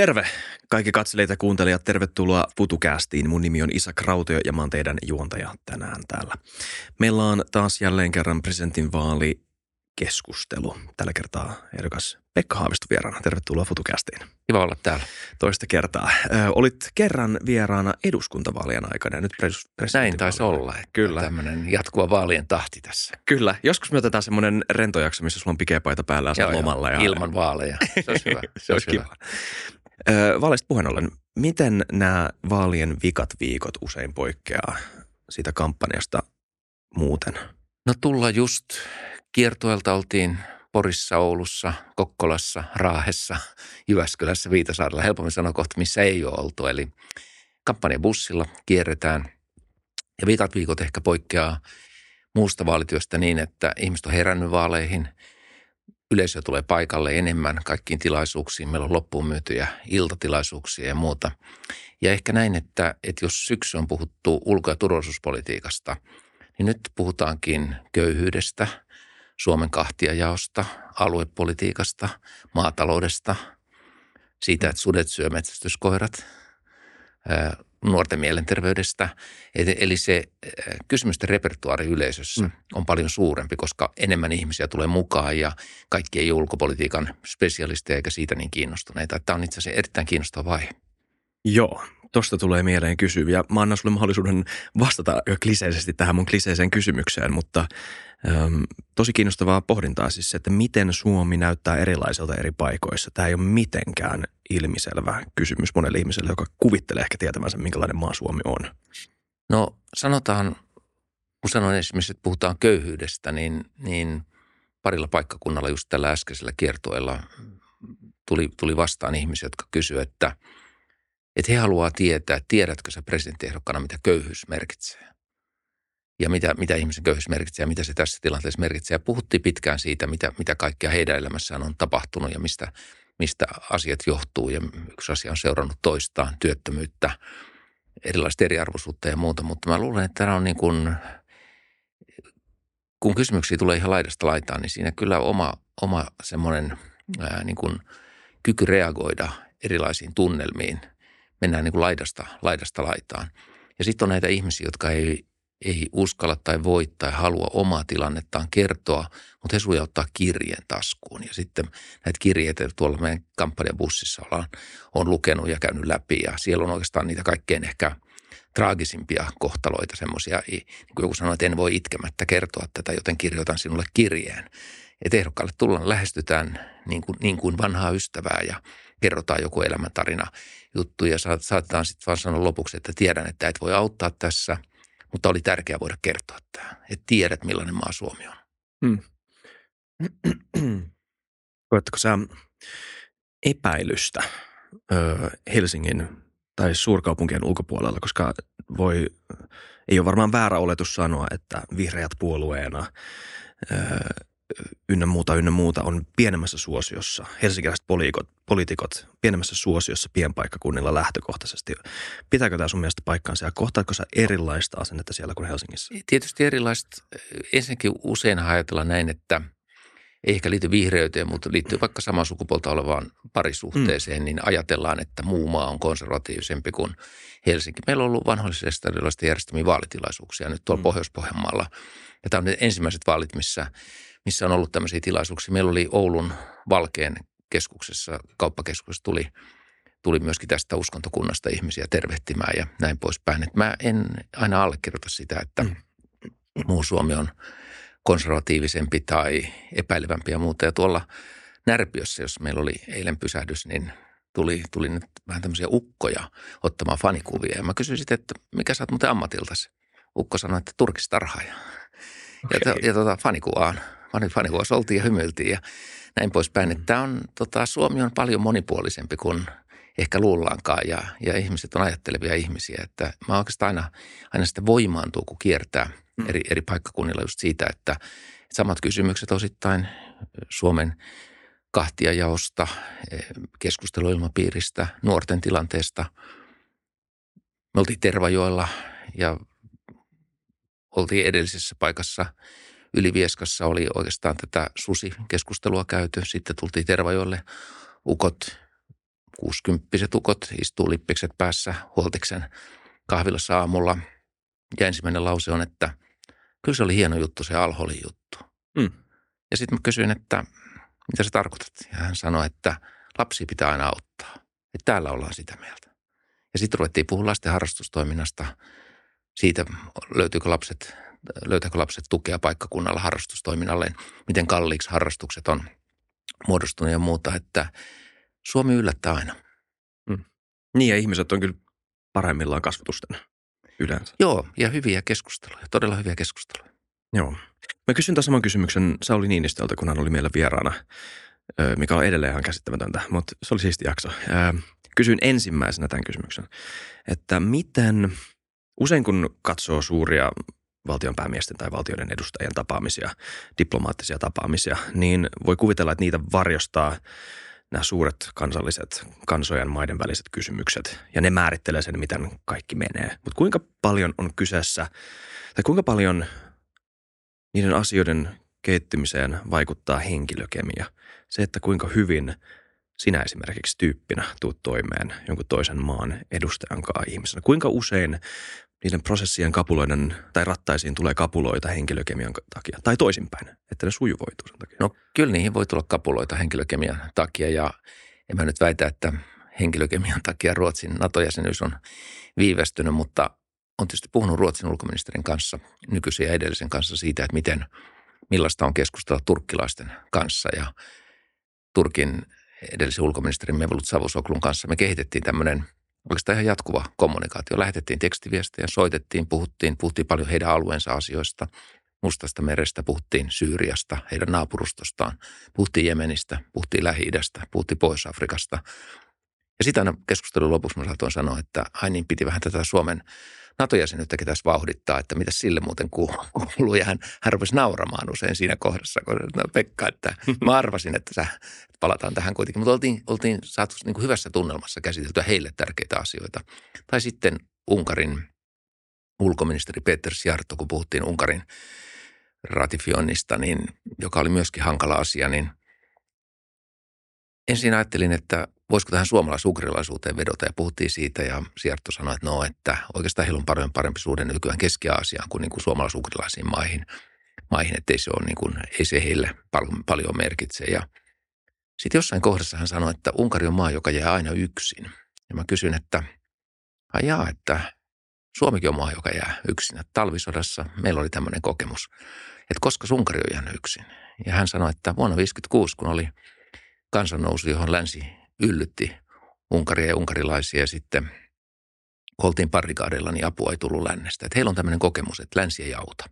Terve kaikki katselijat ja kuuntelijat, tervetuloa FutuCastiin. Mun nimi on Isa Krautio ja mä oon teidän juontaja tänään täällä. Meillä on taas jälleen kerran presidentinvaali keskustelu. Tällä kertaa ehdokas Pekka Haavisto vieraana. Tervetuloa FutuCastiin. Kiva olla täällä. Toista kertaa. Ö, olit kerran vieraana eduskuntavaalien aikana ja nyt pres- Näin taisi olla. Kyllä. Tämmöinen jatkuva vaalien tahti tässä. Kyllä. Joskus me otetaan semmoinen rentojakso, missä sulla on pikepaita päällä ja joo. lomalla. Ja, Ilman vaaleja. Se olisi hyvä. Se olisi kiva. Ö, Vaaleista puheen ollen, miten nämä vaalien vikat viikot usein poikkeaa siitä kampanjasta muuten? No tulla just kiertueelta oltiin Porissa, Oulussa, Kokkolassa, Raahessa, Jyväskylässä, Viitasaarella. Helpommin sanoa kohta, missä ei ole oltu. Eli kampanjabussilla kierretään. Ja vikat viikot ehkä poikkeaa muusta vaalityöstä niin, että ihmiset on herännyt vaaleihin. Yleisö tulee paikalle enemmän kaikkiin tilaisuuksiin. Meillä on loppuun myytyjä iltatilaisuuksia ja muuta. Ja ehkä näin, että, että jos syksy on puhuttu ulko- ja turvallisuuspolitiikasta, niin nyt puhutaankin köyhyydestä, Suomen kahtiajaosta, aluepolitiikasta, maataloudesta, siitä, että sudet syö metsästyskoirat, nuorten mielenterveydestä. Eli se ää, kysymysten repertuaari yleisössä Mm. on paljon suurempi, koska enemmän ihmisiä tulee mukaan ja kaikki ei ole ulkopolitiikan spesialisteja eikä siitä niin kiinnostuneita. Tämä on itse asiassa erittäin kiinnostava vaihe. Joo, tosta tulee mieleen kysyviä. Mä annan sulle mahdollisuuden vastata jo kliseisesti tähän mun kliseiseen kysymykseen, mutta äm, tosi kiinnostavaa pohdintaa siis että miten Suomi näyttää erilaiselta eri paikoissa. Tämä ei ole mitenkään ilmiselvä kysymys monelle ihmiselle, joka kuvittelee ehkä tietävänsä, minkälainen maa Suomi on. No sanotaan, kun sanoin esimerkiksi, että puhutaan köyhyydestä, niin, niin parilla paikkakunnalla just tällä äskeisellä kiertueella tuli, tuli vastaan ihmisiä, jotka kysyivät, että, että he haluaa tietää, tiedätkö sä presidenttiehdokkaana, mitä köyhyys merkitsee. Ja mitä, mitä ihmisen köyhyys merkitsee ja mitä se tässä tilanteessa merkitsee. Ja puhuttiin pitkään siitä, mitä, mitä kaikkea heidän elämässään on tapahtunut ja mistä, mistä asiat johtuu. Ja yksi asia on seurannut toistaan, työttömyyttä, erilaista eriarvoisuutta ja muuta, mutta mä luulen, että tämä on niin kuin, kun kysymyksiä tulee ihan laidasta laitaan, niin siinä kyllä oma, oma semmoinen niin kuin kyky reagoida erilaisiin tunnelmiin mennään niin kuin laidasta, laidasta laitaan. Ja sitten on näitä ihmisiä, jotka ei, ei uskalla tai voi tai halua omaa tilannettaan kertoa, mutta he sujauttaa kirjeen taskuun. Ja sitten näitä kirjeitä tuolla meidän kampanjabussissa ollaan, on lukenut ja käynyt läpi ja siellä on oikeastaan niitä kaikkein ehkä traagisimpia kohtaloita, semmoisia, niin kuin joku sanoi, että en voi itkemättä kertoa tätä, joten kirjoitan sinulle kirjeen. Että ehdokkaalle tullaan, lähestytään niin kuin, niin kuin vanhaa ystävää ja kerrotaan joku elämäntarina juttu ja saat- saatetaan sitten vaan sanoa lopuksi, että tiedän, että et voi auttaa tässä, mutta oli tärkeää voida kertoa tämä, että tiedät millainen maa Suomi on. Koetko sä epäilystä ö, Helsingin tai suurkaupunkien ulkopuolella, koska voi, ei ole varmaan väärä oletus sanoa, että vihreät puolueena ö, ynnä muuta, ynnä muuta on pienemmässä suosiossa, helsinkiläiset poliikot, poliitikot pienemmässä suosiossa pienpaikkakunnilla lähtökohtaisesti. Pitääkö tämä sun mielestä paikkaansa ja kohtaatko sä erilaista asennetta siellä kuin Helsingissä? Tietysti erilaiset, ensinnäkin usein ajatellaan näin, että ei ehkä liity vihreyteen, mutta liittyy vaikka samaa sukupuolta olevaan parisuhteeseen, mm. niin ajatellaan, että muu maa on konservatiivisempi kuin Helsinki. Meillä on ollut vanhoillisesta erilaista järjestämiä vaalitilaisuuksia nyt tuolla mm. Pohjois-Pohjanmaalla. Ja tämä on ne ensimmäiset vaalit, missä, missä on ollut tämmöisiä tilaisuuksia. Meillä oli Oulun Valkeen keskuksessa, kauppakeskuksessa tuli, tuli myöskin tästä uskontokunnasta ihmisiä tervehtimään ja näin poispäin. Et mä en aina allekirjoita sitä, että mm. muu Suomi on konservatiivisempi tai epäilevämpi ja muuta. Ja tuolla Närpiössä, jos meillä oli eilen pysähdys, niin tuli, tuli nyt vähän tämmöisiä ukkoja ottamaan fanikuvia. Ja mä kysyin sitten, että mikä sä oot muuten ammatiltasi? Ukko sanoi, että turkistarhaaja. Okay. Ja, to, ja tota, fanikuvaan, fanikuvassa oltiin ja hymyiltiin ja näin poispäin. Että tää on, tota, Suomi on paljon monipuolisempi kuin ehkä luullaankaan ja, ja ihmiset on ajattelevia ihmisiä. Että mä oikeastaan aina, aina sitä voimaantuu, kun kiertää mm. eri, eri paikkakunnilla just siitä, että samat kysymykset osittain Suomen kahtiajaosta, keskusteluilmapiiristä, nuorten tilanteesta. Me oltiin Tervajoella ja oltiin edellisessä paikassa Ylivieskassa oli oikeastaan tätä susi-keskustelua käyty. Sitten tultiin Tervajoelle. Ukot kuusikymppiset ukot istuu lippikset päässä huoltiksen kahvilassa aamulla. Ja ensimmäinen lause on, että kyllä se oli hieno juttu se alholin juttu. Mm. Ja sitten mä kysyin, että mitä sä tarkoitat? Ja hän sanoi, että lapsi pitää aina auttaa. Että täällä ollaan sitä mieltä. Ja sitten ruvettiin puhua lasten harrastustoiminnasta, siitä löytyykö lapset, löytääkö lapset tukea paikkakunnalla harrastustoiminnalle, miten kalliiksi harrastukset on muodostunut ja muuta, että Suomi yllättää aina. Mm. Niin ja ihmiset on kyllä parhaimmillaan kasvatusten yleensä. Joo, ja hyviä keskusteluja, todella hyviä keskusteluja. Joo. Mä kysyn tämän saman kysymyksen Sauli Niinistöltä, kun hän oli meillä vieraana, mikä on edelleen ihan käsittämätöntä, mutta se oli siisti jakso. Kysyin ensimmäisenä tämän kysymyksen, että miten, usein kun katsoo suuria valtionpäämiesten tai valtioiden edustajien tapaamisia, diplomaattisia tapaamisia, niin voi kuvitella, että niitä varjostaa nämä suuret kansalliset, kansojen maiden väliset kysymykset, ja ne määrittelee sen, miten kaikki menee. Mutta kuinka paljon on kyseessä, tai kuinka paljon niiden asioiden kehittymiseen vaikuttaa henkilökemia. Se, että kuinka hyvin sinä esimerkiksi tyyppinä tuut toimeen jonkun toisen maan edustajan kanssa ihmisenä. Kuinka usein niiden prosessien kapuloiden tai rattaisiin tulee kapuloita henkilökemian takia tai toisinpäin, että ne sujuvoituu sen takia? No kyllä niihin voi tulla kapuloita henkilökemian takia ja en mä nyt väitä, että henkilökemian takia Ruotsin NATO-jäsenyys on viivästynyt, mutta on tietysti puhunut Ruotsin ulkoministerin kanssa, nykyisen ja edellisen kanssa siitä, että miten, millaista on keskustella turkkilaisten kanssa. Ja Turkin edellisen ulkoministerin Mevlut Savusoklun kanssa me kehitettiin tämmöinen oikeastaan ihan jatkuva kommunikaatio. Lähetettiin tekstiviestejä, soitettiin, puhuttiin, puhuttiin paljon heidän alueensa asioista. Mustasta merestä, puhuttiin Syyriasta, heidän naapurustostaan, puhuttiin Jemenistä, puhuttiin Lähi-idästä, puhuttiin Pohjois-Afrikasta. Ja sitä aina keskustelun lopuksi mä saatoin sanoa, että ai niin piti vähän tätä Suomen NATO-jäsenyyttäkin tässä vauhdittaa, että mitä sille muuten kuuluu. Ja hän, hän rupesi nauramaan usein siinä kohdassa, kun no Pekka, että mä arvasin, että, sä, palataan tähän kuitenkin. Mutta oltiin, oltiin saatu niin kuin hyvässä tunnelmassa käsiteltyä heille tärkeitä asioita. Tai sitten Unkarin ulkoministeri Peter Sjarto, kun puhuttiin Unkarin ratifioinnista, niin, joka oli myöskin hankala asia, niin ensin ajattelin, että voisiko tähän suomalais-ugrilaisuuteen vedota ja puhuttiin siitä ja Sierto sanoi, että no, että oikeastaan heillä on paljon parempi suhde nykyään Keski-Aasiaan kuin, niin kuin suomalais-ugrilaisiin maihin, maihin että ei se, ole niin kuin, ei se heille paljon, paljon merkitse. Ja sitten jossain kohdassa hän sanoi, että Unkari on maa, joka jää aina yksin. Ja mä kysyn, että ajaa, että Suomikin on maa, joka jää yksin. Että talvisodassa meillä oli tämmöinen kokemus, että koska Unkari on jäänyt yksin. Ja hän sanoi, että vuonna 1956, kun oli kansannousu, johon länsi yllytti Unkaria ja unkarilaisia ja sitten kun oltiin parikaadeilla, niin apua ei tullut lännestä. Että heillä on tämmöinen kokemus, että länsi ei auta.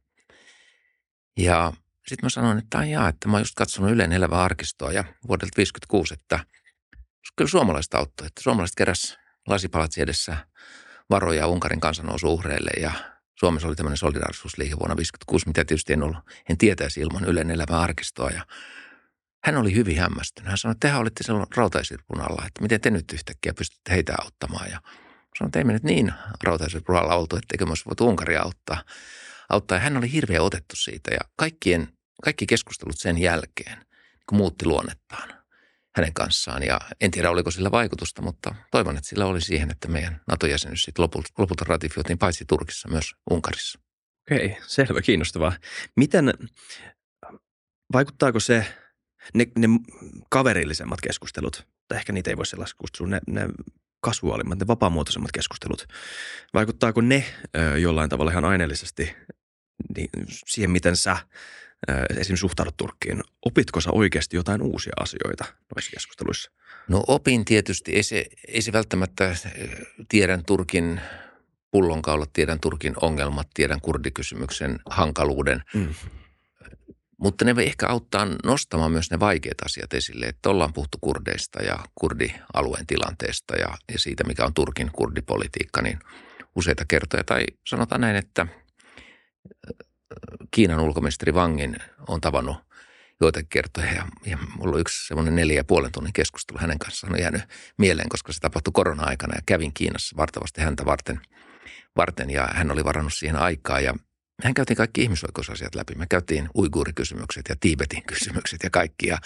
Ja sitten mä sanoin, että ajaa, että mä oon just katsonut Ylen elävää arkistoa ja vuodelta 56, että kyllä suomalaiset auttoi. Että suomalaiset keräs lasipalatsi edessä varoja Unkarin kansannousu uhreille ja Suomessa oli tämmöinen solidarisuusliike vuonna 56, mitä tietysti en, ollut, en tietäisi ilman Ylen elävää arkistoa. Ja hän oli hyvin hämmästynyt. Hän sanoi, että tehän olitte silloin rautaisirpun alla, että miten te nyt yhtäkkiä pystytte heitä auttamaan. Ja sanoi, että ei me nyt niin rautaisirpun alla oltu, etteikö myös voitu Unkaria auttaa. auttaa. Ja hän oli hirveän otettu siitä ja kaikkien, kaikki keskustelut sen jälkeen kun muutti luonnettaan hänen kanssaan. Ja en tiedä, oliko sillä vaikutusta, mutta toivon, että sillä oli siihen, että meidän NATO-jäsenyys sitten lopulta, lopulta ratifioitiin paitsi Turkissa myös Unkarissa. Okei, selvä, kiinnostavaa. Miten, vaikuttaako se ne, ne kaverillisemmat keskustelut, tai ehkä niitä ei voi sellaista kutsua, ne, ne kasuaalimmat, ne vapaamuotoisemmat keskustelut, vaikuttaako ne ö, jollain tavalla ihan aineellisesti niin, siihen, miten sä esimerkiksi suhtaudut Turkkiin? Opitko sä oikeasti jotain uusia asioita noissa keskusteluissa? No opin tietysti, ei se, ei se välttämättä tiedän Turkin pullonkaulat, tiedän Turkin ongelmat, tiedän kurdikysymyksen hankaluuden. Mm. Mutta ne ehkä auttaa nostamaan myös ne vaikeat asiat esille, että ollaan puhuttu kurdeista ja kurdialueen tilanteesta ja, ja siitä, mikä on Turkin kurdipolitiikka, niin useita kertoja. Tai sanotaan näin, että Kiinan ulkoministeri Wangin on tavannut joitakin kertoja ja, ja mulla on yksi semmoinen neljä ja puolen tunnin keskustelu hänen kanssaan on jäänyt mieleen, koska se tapahtui korona-aikana ja kävin Kiinassa vartavasti häntä varten, varten ja hän oli varannut siihen aikaa ja Mehän käytiin kaikki ihmisoikeusasiat läpi. Me käytiin uiguurikysymykset ja Tiibetin kysymykset ja kaikki. Ja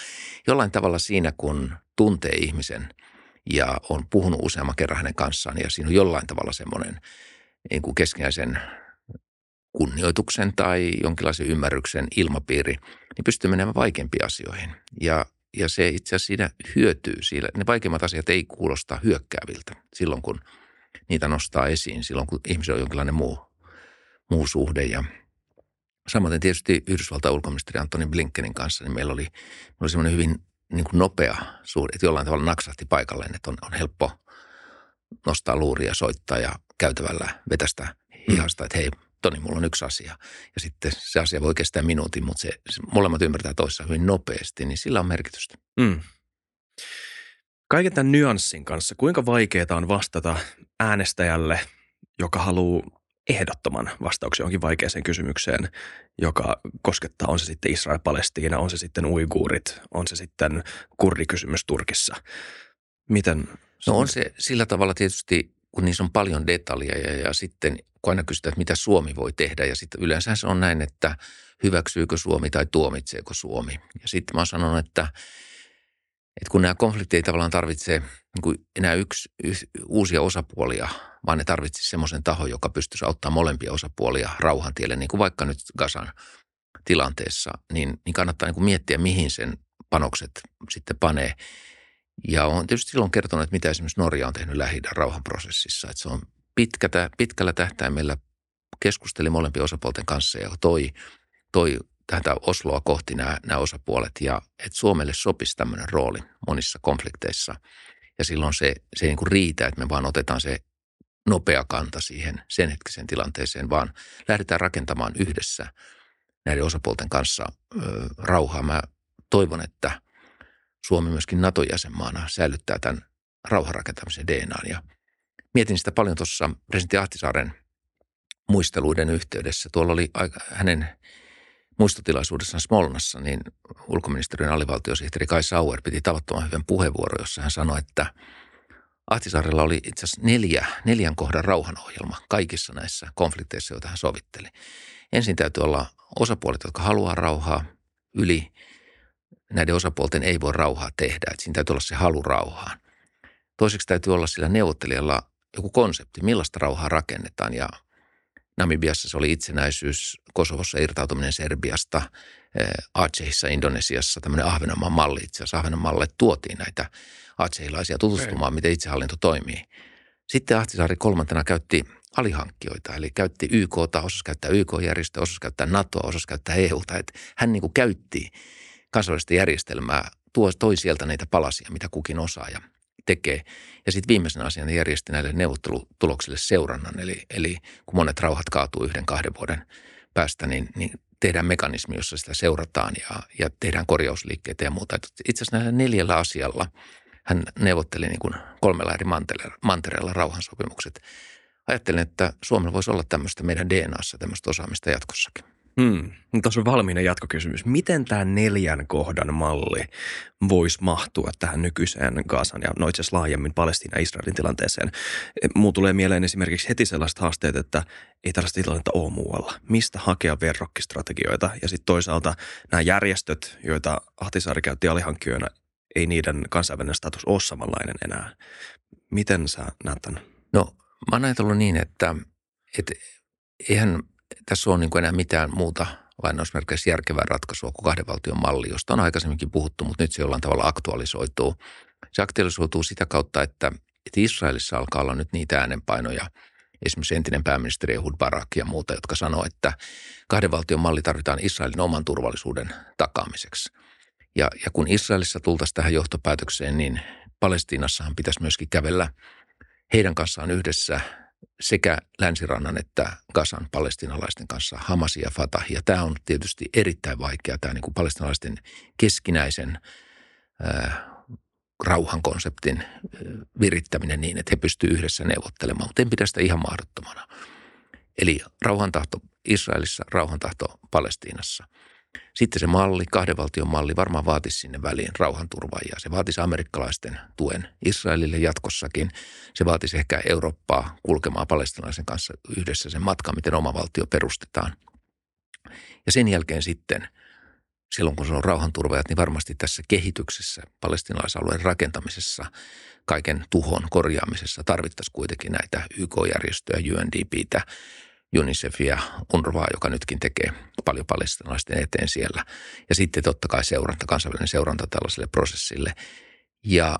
jollain tavalla siinä, kun tuntee ihmisen ja on puhunut useamman kerran hänen kanssaan ja siinä on jollain tavalla semmoinen niin kuin keskinäisen kunnioituksen tai jonkinlaisen ymmärryksen ilmapiiri, niin pystyy menemään vaikeampiin asioihin. Ja, ja se itse asiassa siinä hyötyy. Siinä, ne vaikeimmat asiat ei kuulosta hyökkääviltä silloin, kun niitä nostaa esiin, silloin kun ihmisellä on jonkinlainen muu, muu suhde. Ja samaten tietysti Yhdysvaltain ulkoministeri Antoni Blinkenin kanssa, niin meillä oli, meillä oli semmoinen hyvin niin kuin nopea suhde, että jollain tavalla naksahti paikalleen, että on, on helppo nostaa luuria, soittaa ja käytävällä vetästä hihasta, että hei, Toni, mulla on yksi asia. Ja sitten se asia voi kestää minuutin, mutta se, se molemmat ymmärtää toissa hyvin nopeasti, niin sillä on merkitystä. Mm. Kaiken tämän nyanssin kanssa, kuinka vaikeaa on vastata äänestäjälle, joka haluaa ehdottoman vastauksen johonkin vaikeaseen kysymykseen, joka koskettaa, on se sitten Israel-Palestiina, on se sitten uiguurit, on se sitten kurdikysymys Turkissa. Miten? No on se sillä tavalla tietysti, kun niissä on paljon detaljeja ja sitten kun aina kysytään, että mitä Suomi voi tehdä ja sitten yleensä se on näin, että hyväksyykö Suomi tai tuomitseeko Suomi. Ja sitten mä sanon, että, että kun nämä konfliktit ei tavallaan tarvitse niin kuin enää yksi, yksi uusia osapuolia, vaan ne tarvitsisi semmoisen tahon, joka pystyisi auttamaan molempia osapuolia rauhantielle, niin kuin vaikka nyt Gasan tilanteessa, niin, niin kannattaa niin kuin miettiä, mihin sen panokset sitten panee. Ja on tietysti silloin kertonut, että mitä esimerkiksi Norja on tehnyt lähi rauhanprosessissa, että se on pitkätä, pitkällä tähtäimellä keskusteli molempien osapuolten kanssa ja toi, toi tätä Osloa kohti nämä, nämä osapuolet ja että Suomelle sopisi tämmöinen rooli monissa konflikteissa. Ja silloin se, se ei niin kuin riitä, että me vaan otetaan se nopea kanta siihen sen hetkisen tilanteeseen, vaan lähdetään rakentamaan yhdessä näiden osapuolten kanssa ö, rauhaa. Mä toivon, että Suomi myöskin NATO-jäsenmaana säilyttää tämän rauhanrakentamisen DNAn ja mietin sitä paljon tuossa presidentti Ahtisaaren muisteluiden yhteydessä. Tuolla oli aika, hänen muistotilaisuudessaan Smolnassa, niin ulkoministeriön alivaltiosihteeri Kai Sauer piti tavattoman hyvän puheenvuoro, jossa hän sanoi, että Ahtisaarella oli itse asiassa neljä, neljän kohdan rauhanohjelma kaikissa näissä konflikteissa, joita hän sovitteli. Ensin täytyy olla osapuolet, jotka haluaa rauhaa yli. Näiden osapuolten ei voi rauhaa tehdä, että siinä täytyy olla se halu rauhaan. Toiseksi täytyy olla sillä neuvottelijalla joku konsepti, millaista rauhaa rakennetaan ja Namibiassa se oli itsenäisyys, Kosovossa irtautuminen Serbiasta, eh, Acehissa, Indonesiassa tämmöinen Ahvenanmaan malli. Itse asiassa Ahvenanmaalle tuotiin näitä acehilaisia tutustumaan, miten itsehallinto toimii. Sitten Ahtisaari kolmantena käytti alihankkijoita, eli käytti YKta, osasi käyttää YK-järjestöä, osasi käyttää NATOa, osasi käyttää EUta. Että hän niin kuin käytti kansallista järjestelmää, tuo, toi sieltä näitä palasia, mitä kukin osaa. Ja tekee. Ja sitten viimeisenä asiana järjesti näille neuvottelutuloksille seurannan, eli, eli kun monet rauhat kaatuu yhden kahden vuoden päästä, niin, niin tehdään mekanismi, jossa sitä seurataan ja, ja tehdään korjausliikkeitä ja muuta. Itse asiassa näillä neljällä asialla hän neuvotteli niin kuin kolmella eri mantereella, rauhansopimukset. Ajattelen, että Suomella voisi olla tämmöistä meidän DNAssa, tämmöistä osaamista jatkossakin. Hmm. Tuossa on valmiina jatkokysymys. Miten tämä neljän kohdan malli voisi mahtua tähän nykyiseen Gaasan ja no itse asiassa laajemmin Palestiina Israelin tilanteeseen? Muu tulee mieleen esimerkiksi heti sellaiset haasteet, että ei tällaista tilannetta ole muualla. Mistä hakea verrokkistrategioita? Ja sitten toisaalta nämä järjestöt, joita Ahtisaari käytti alihankkijoina, ei niiden kansainvälinen status ole samanlainen enää. Miten sä näet tämän? No mä oon ajatellut niin, että, että eihän tässä on niin kuin enää mitään muuta lainausmerkeissä järkevää ratkaisua kuin kahden valtion malli, josta on aikaisemminkin puhuttu, mutta nyt se jollain tavalla aktualisoituu. Se aktualisoituu sitä kautta, että, että Israelissa alkaa olla nyt niitä äänenpainoja, esimerkiksi entinen pääministeri Ehud Barak ja muuta, jotka sanoo, että kahden valtion malli tarvitaan Israelin oman turvallisuuden takaamiseksi. Ja, ja kun Israelissa tultaisiin tähän johtopäätökseen, niin Palestiinassahan pitäisi myöskin kävellä heidän kanssaan yhdessä sekä länsirannan että Gazan palestinalaisten kanssa, Hamas ja Fatah. Ja tämä on tietysti erittäin vaikea, tämä niin kuin palestinalaisten keskinäisen ää, rauhankonseptin virittäminen niin, että he pystyvät yhdessä neuvottelemaan, mutta en pidä sitä ihan mahdottomana. Eli rauhantahto Israelissa, rauhantahto Palestiinassa – sitten se malli, kahden valtion malli, varmaan vaatisi sinne väliin rauhanturvaajia. Se vaatisi amerikkalaisten tuen Israelille jatkossakin. Se vaatisi ehkä Eurooppaa kulkemaan palestinaisen kanssa yhdessä sen matkan, miten oma valtio perustetaan. Ja sen jälkeen sitten silloin kun se on rauhanturvajat, niin varmasti tässä kehityksessä, palestinalaisalueen rakentamisessa, kaiken tuhon korjaamisessa tarvittaisiin kuitenkin näitä YK-järjestöjä, UNDPtä, UNICEFia, UNRWA, joka nytkin tekee paljon palestinalaisten eteen siellä. Ja sitten totta kai seuranta, kansainvälinen seuranta tällaiselle prosessille. Ja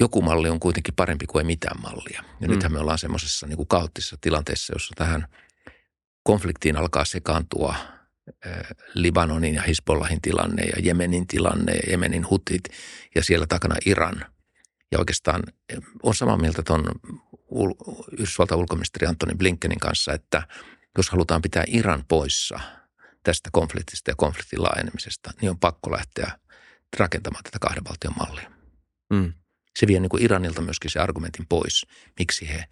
joku malli on kuitenkin parempi kuin ei mitään mallia. Ja mm. nythän me ollaan semmoisessa niin kuin kaoottisessa tilanteessa, jossa tähän konfliktiin alkaa sekaantua Libanonin ja Hisbollahin tilanne ja Jemenin tilanne ja Jemenin hutit ja siellä takana Iran. Ja oikeastaan on samaa mieltä tuon Yhdysvaltain ulkoministeri Antoni Blinkenin kanssa, että jos halutaan pitää Iran poissa tästä konfliktista ja konfliktin laajenemisesta, niin on pakko lähteä rakentamaan tätä kahden valtion mallia. Mm. Se vie niin kuin Iranilta myöskin se argumentin pois, miksi he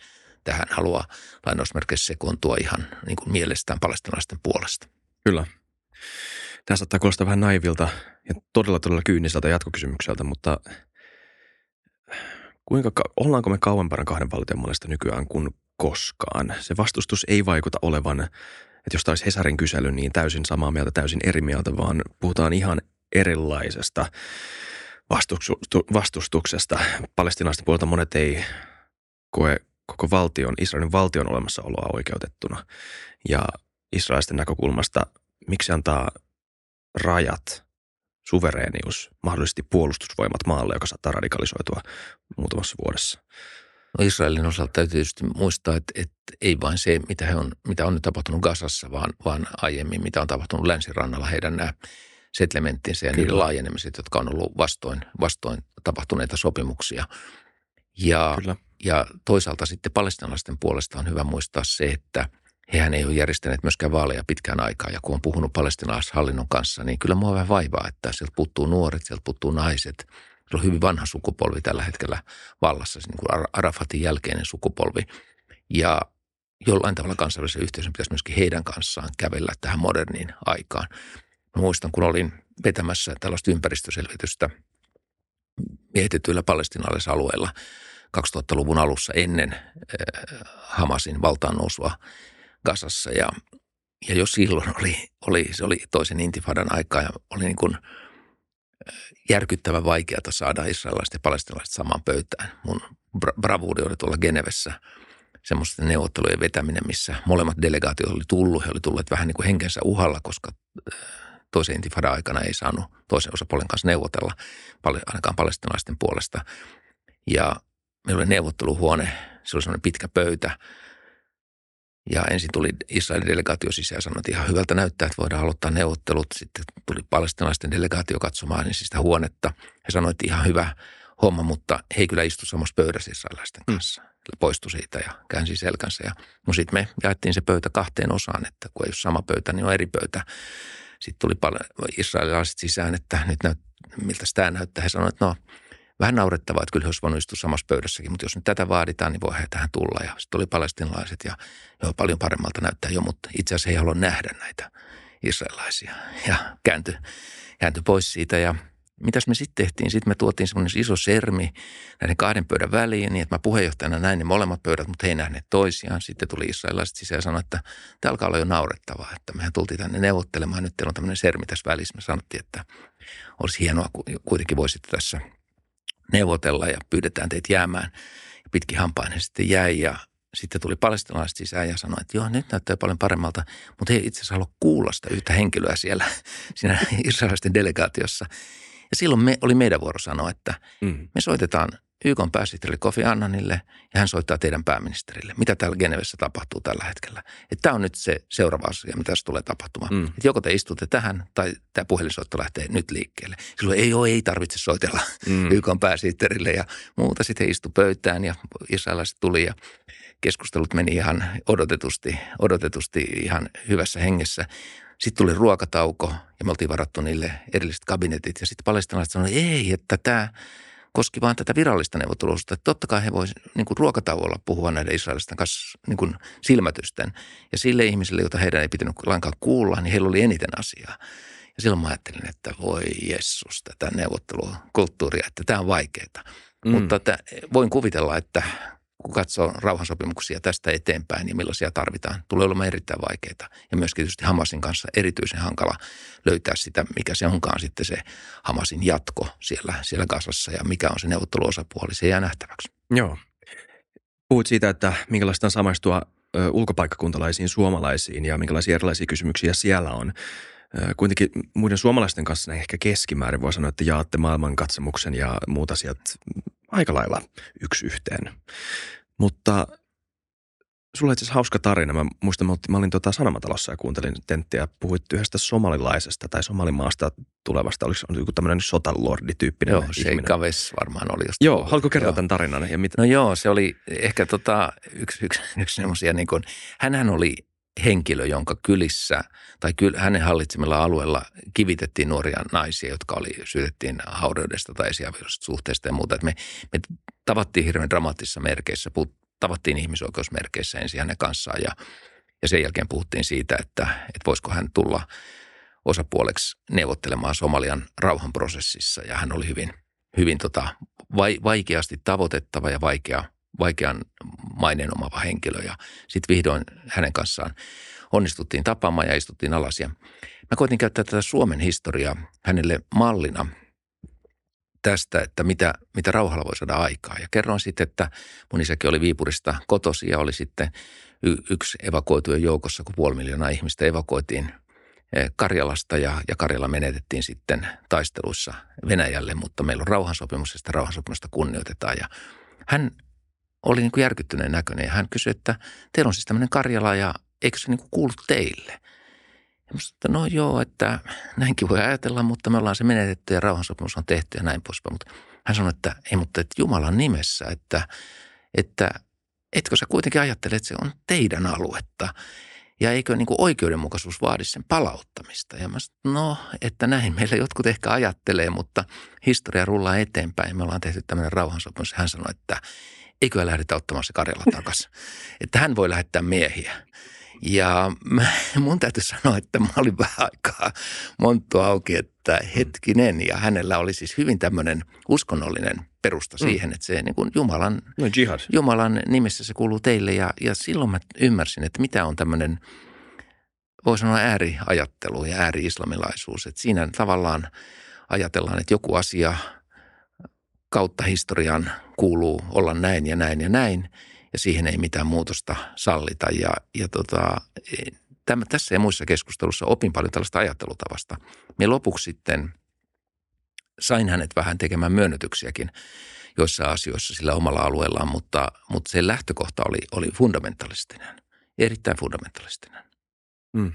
tähän haluaa lainausmerkeissä sekoontua ihan niin kuin mielestään palestinalaisten puolesta. Kyllä. Tämä saattaa kuulostaa vähän naivilta ja todella todella kyyniseltä jatkokysymykseltä, mutta kuinka, ollaanko me kauempana kahden valtion mallista nykyään kuin koskaan? Se vastustus ei vaikuta olevan, että jos taisi Hesarin kysely, niin täysin samaa mieltä, täysin eri mieltä, vaan puhutaan ihan erilaisesta vastustuksesta. Palestinaisten puolelta monet ei koe koko valtion, Israelin valtion olemassaoloa oikeutettuna. Ja israelisten näkökulmasta, miksi antaa rajat, suvereenius, mahdollisesti puolustusvoimat maalle, joka saattaa radikalisoitua muutamassa vuodessa? No Israelin osalta täytyy tietysti muistaa, että, että ei vain se, mitä, he on, mitä on nyt tapahtunut Gazassa, vaan, vaan aiemmin, mitä on tapahtunut länsirannalla, heidän nämä settlementtinsä ja Kyllä. niiden laajenemiset, jotka on ollut vastoin, vastoin tapahtuneita sopimuksia. Ja, ja toisaalta sitten palestinalaisten puolesta on hyvä muistaa se, että hehän ei ole järjestäneet myöskään vaaleja pitkään aikaa. Ja kun on puhunut palestinaishallinnon kanssa, niin kyllä mua vähän vaivaa, että sieltä puuttuu nuoret, sieltä puuttuu naiset. Se on hyvin vanha sukupolvi tällä hetkellä vallassa, niin kuin Arafatin jälkeinen sukupolvi. Ja jollain tavalla kansainvälisen yhteisön pitäisi myöskin heidän kanssaan kävellä tähän moderniin aikaan. Mä muistan, kun olin vetämässä tällaista ympäristöselvitystä miehitetyillä palestinalaisalueilla 2000-luvun alussa ennen äh, Hamasin valtaan nousua Gasassa. Ja, ja jo silloin oli, oli, se oli toisen intifadan aikaa ja oli niin kuin äh, järkyttävän vaikeata saada israelilaiset ja palestinalaiset samaan pöytään. Mun bravuudi oli tuolla Genevessä semmoisten neuvottelujen vetäminen, missä molemmat delegaatiot oli tullut. He oli tulleet vähän niin kuin henkensä uhalla, koska äh, toisen intifadan aikana ei saanut toisen osapuolen kanssa neuvotella, ainakaan palestinaisten puolesta. Ja meillä oli neuvotteluhuone, se oli semmoinen pitkä pöytä. Ja ensin tuli Israelin delegaatio sisään ja sanoi, että ihan hyvältä näyttää, että voidaan aloittaa neuvottelut. Sitten tuli palestinaisten delegaatio katsomaan niin sitä huonetta. He sanoi, että ihan hyvä homma, mutta he ei kyllä istu samassa pöydässä israelilaisten mm. kanssa. Mm. Poistui siitä ja käänsi selkänsä. Ja no sitten me jaettiin se pöytä kahteen osaan, että kun ei ole sama pöytä, niin on eri pöytä. Sitten tuli paljon israelilaiset sisään, että nyt näyt, miltä tämä näyttää. He sanoivat, että no vähän naurettavaa, että kyllä he olisivat voineet istua samassa pöydässäkin, mutta jos nyt tätä vaaditaan, niin voi he tähän tulla. Ja sitten oli palestinalaiset ja joo, paljon paremmalta näyttää jo, mutta itse asiassa he ei halua nähdä näitä israelaisia. Ja kääntyi, kääntyi pois siitä ja mitäs me sitten tehtiin? Sitten me tuotiin semmoinen iso sermi näiden kahden pöydän väliin, niin että mä puheenjohtajana näin ne molemmat pöydät, mutta he ei nähneet toisiaan. Sitten tuli israelilaiset sisään ja sanoi, että tämä alkaa olla jo naurettavaa, että mehän tultiin tänne neuvottelemaan. Nyt teillä on tämmöinen sermi tässä välissä. Me sanottiin, että olisi hienoa, kuitenkin voisitte tässä neuvotella ja pyydetään teitä jäämään. Ja pitkin hampainen sitten jäi ja sitten tuli palestinalaiset sisään ja sanoi, että joo, nyt näyttää paljon paremmalta, mutta he itse asiassa halua kuulla sitä yhtä henkilöä siellä siinä israelisten delegaatiossa. Ja silloin me, oli meidän vuoro sanoa, että mm. me soitetaan YK pääsihteerille Kofi Annanille ja hän soittaa teidän pääministerille. Mitä täällä Genevessä tapahtuu tällä hetkellä? Että tämä on nyt se seuraava asia, mitä tässä tulee tapahtumaan. Mm. Että joko te istutte tähän tai tämä puhelinsoitto lähtee nyt liikkeelle. Silloin ei ole, ei tarvitse soitella mm. YK pääsihteerille ja muuta. Sitten he istu pöytään ja israelaiset tuli ja keskustelut meni ihan odotetusti, odotetusti ihan hyvässä hengessä. Sitten tuli ruokatauko ja me oltiin varattu niille erilliset kabinetit. Ja sitten palestinalaiset sanoivat, ei, että tämä koski vain tätä virallista neuvottelusta. Että totta kai he voisivat niin ruokatauolla puhua näiden israelisten kanssa niin kuin silmätysten. Ja sille ihmisille, jota heidän ei pitänyt lainkaan kuulla, niin heillä oli eniten asiaa. Ja silloin mä ajattelin, että voi Jessus, tätä neuvottelukulttuuria, että tämä on vaikeaa. Mm. Mutta että voin kuvitella, että kun katsoo rauhansopimuksia tästä eteenpäin ja millaisia tarvitaan, tulee olemaan erittäin vaikeita. Ja myöskin tietysti Hamasin kanssa erityisen hankala löytää sitä, mikä se onkaan sitten se Hamasin jatko siellä, siellä Gasassa ja mikä on se neuvotteluosapuoli, se jää nähtäväksi. Joo. Puhuit siitä, että minkälaista on samaistua ulkopaikkakuntalaisiin suomalaisiin ja minkälaisia erilaisia kysymyksiä siellä on. Kuitenkin muiden suomalaisten kanssa ehkä keskimäärin voi sanoa, että jaatte maailmankatsomuksen ja muut asiat aika lailla yksi yhteen. Mutta sulla on itse hauska tarina. Mä muistan, mä olin tuota Sanomatalossa ja kuuntelin tenttiä. Puhuit yhdestä somalilaisesta tai somalimaasta tulevasta. Oliko se joku tämmöinen sotalordi-tyyppinen Joo, Sheikh Aves varmaan oli. Joo, haluatko kertoa tämän tarinan? Ja mit... No joo, se oli ehkä tota, yksi, yksi, yksi semmoisia, niin kuin, hänhän oli henkilö, jonka kylissä tai kyl, hänen hallitsemilla alueella kivitettiin nuoria naisia, jotka oli syytettiin haudeudesta tai esiaviollisesta suhteesta ja muuta. Et me, me tavattiin hirveän dramaattisissa merkeissä, puhut, tavattiin ihmisoikeusmerkeissä ensin hänen kanssaan ja, ja sen jälkeen puhuttiin siitä, että, että voisiko hän tulla osapuoleksi neuvottelemaan Somalian rauhanprosessissa ja hän oli hyvin, hyvin tota, vaikeasti tavoitettava ja vaikea – vaikean maineen omava henkilö. Ja sitten vihdoin hänen kanssaan onnistuttiin tapaamaan ja istuttiin alas. Ja mä koitin käyttää tätä Suomen historiaa hänelle mallina tästä, että mitä, mitä rauhalla voi saada aikaa. Ja kerroin sitten, että mun isäkin oli Viipurista kotosi ja oli sitten y- yksi evakuoitujen joukossa, kun puoli miljoonaa ihmistä evakuoitiin e, Karjalasta ja, ja Karjala menetettiin sitten taisteluissa Venäjälle, mutta meillä on rauhansopimus ja sitä rauhansopimusta kunnioitetaan. Ja hän oli niin kuin järkyttyneen näköinen ja hän kysyi, että teillä on siis tämmöinen Karjala ja eikö se niin kuin kuulu teille? Ja musta, että no joo, että näinkin voi ajatella, mutta me ollaan se menetetty ja rauhansopimus on tehty ja näin poispäin. Mutta hän sanoi, että ei, mutta että Jumalan nimessä, että, että etkö sä kuitenkin ajattele, että se on teidän aluetta. Ja eikö niin kuin oikeudenmukaisuus vaadi sen palauttamista? Ja mä sanoin, no, että näin meillä jotkut ehkä ajattelee, mutta historia rullaa eteenpäin. Me ollaan tehty tämmöinen rauhansopimus. Hän sanoi, että eikö lähdetä ottamaan se Karjala takaisin. että hän voi lähettää miehiä. Ja mun täytyy sanoa, että mä olin vähän aikaa monttu auki, että hetkinen. Ja hänellä oli siis hyvin tämmöinen uskonnollinen perusta mm. siihen, että se niin kuin Jumalan, no, jihad. Jumalan nimessä se kuuluu teille. Ja, ja silloin mä ymmärsin, että mitä on tämmöinen, voi sanoa ääriajattelu ja ääri-islamilaisuus. Että siinä tavallaan ajatellaan, että joku asia – kautta historian kuuluu olla näin ja näin ja näin, ja siihen ei mitään muutosta sallita. Ja, ja tota, tämä, tässä ja muissa keskustelussa opin paljon tällaista ajattelutavasta. Me lopuksi sitten sain hänet vähän tekemään myönnytyksiäkin joissa asioissa sillä omalla alueellaan, mutta, mutta se lähtökohta oli, oli fundamentalistinen, erittäin fundamentalistinen. Mm.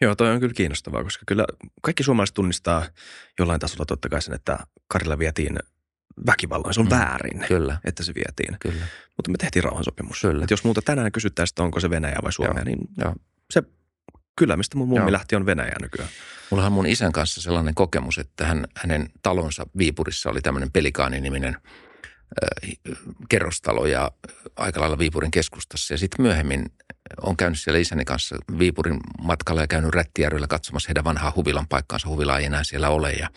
Joo, toi on kyllä kiinnostavaa, koska kyllä kaikki suomalaiset tunnistaa jollain tasolla totta kai sen, että Karilla vietiin väkivallan. Se on mm. väärin, Kyllä. että se vietiin. Kyllä. Mutta me tehtiin rauhansopimus. Kyllä. Et jos muuta tänään kysyttäisiin, että onko se Venäjä vai Suomea, Joo. niin Joo. se kyllä, mistä mun mummi Joo. lähti, on Venäjä nykyään. Mulla on mun isän kanssa sellainen kokemus, että hän, hänen talonsa Viipurissa oli tämmöinen Pelikaani-niminen äh, kerrostalo ja aika lailla Viipurin keskustassa. Ja sitten myöhemmin on käynyt siellä isäni kanssa Viipurin matkalla ja käynyt Rättijärvellä katsomassa heidän vanhaa huvilan paikkaansa. Huvila ei enää siellä ole ja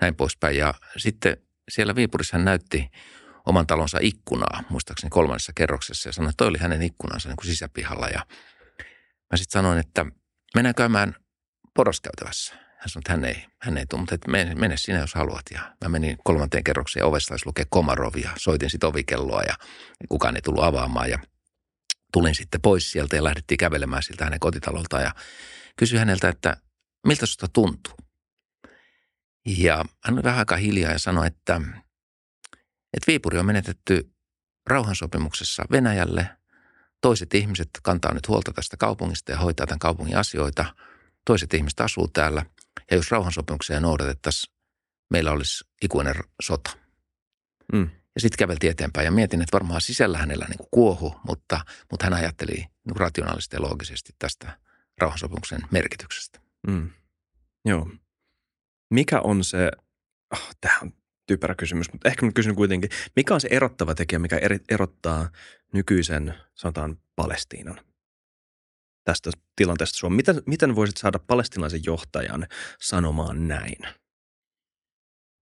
näin poispäin. Ja sitten siellä Viipurissa hän näytti oman talonsa ikkunaa, muistaakseni kolmannessa kerroksessa, ja sanoi, että toi oli hänen ikkunansa niin kuin sisäpihalla. Ja mä sitten sanoin, että mennään käymään poroskäytävässä. Hän sanoi, että hän ei, hän ei tule, mutta että mene, mene sinä, jos haluat. Ja mä menin kolmanteen kerrokseen ovesta taisi lukea Komarov ja soitin sitten ovikelloa ja kukaan ei tullut avaamaan. Ja tulin sitten pois sieltä ja lähdettiin kävelemään siltä hänen kotitalolta ja kysyin häneltä, että miltä susta tuntuu? Ja hän oli vähän aika hiljaa ja sanoi, että, että Viipuri on menetetty rauhansopimuksessa Venäjälle. Toiset ihmiset kantaa nyt huolta tästä kaupungista ja hoitaa tämän kaupungin asioita. Toiset ihmiset asuu täällä. Ja jos rauhansopimuksia noudatettaisiin, meillä olisi ikuinen sota. Mm. Ja sitten käveltiin eteenpäin ja mietin, että varmaan sisällä hänellä niin kuin kuohu, mutta, mutta hän ajatteli niin rationaalisesti ja loogisesti tästä rauhansopimuksen merkityksestä. Mm. Joo. Mikä on se, oh, tämä on typerä kysymys, mutta ehkä mä kysyn kuitenkin, mikä on se erottava tekijä, mikä erottaa nykyisen, sanotaan, Palestiinan tästä tilanteesta Suomessa? Miten, miten voisit saada palestinaisen johtajan sanomaan näin?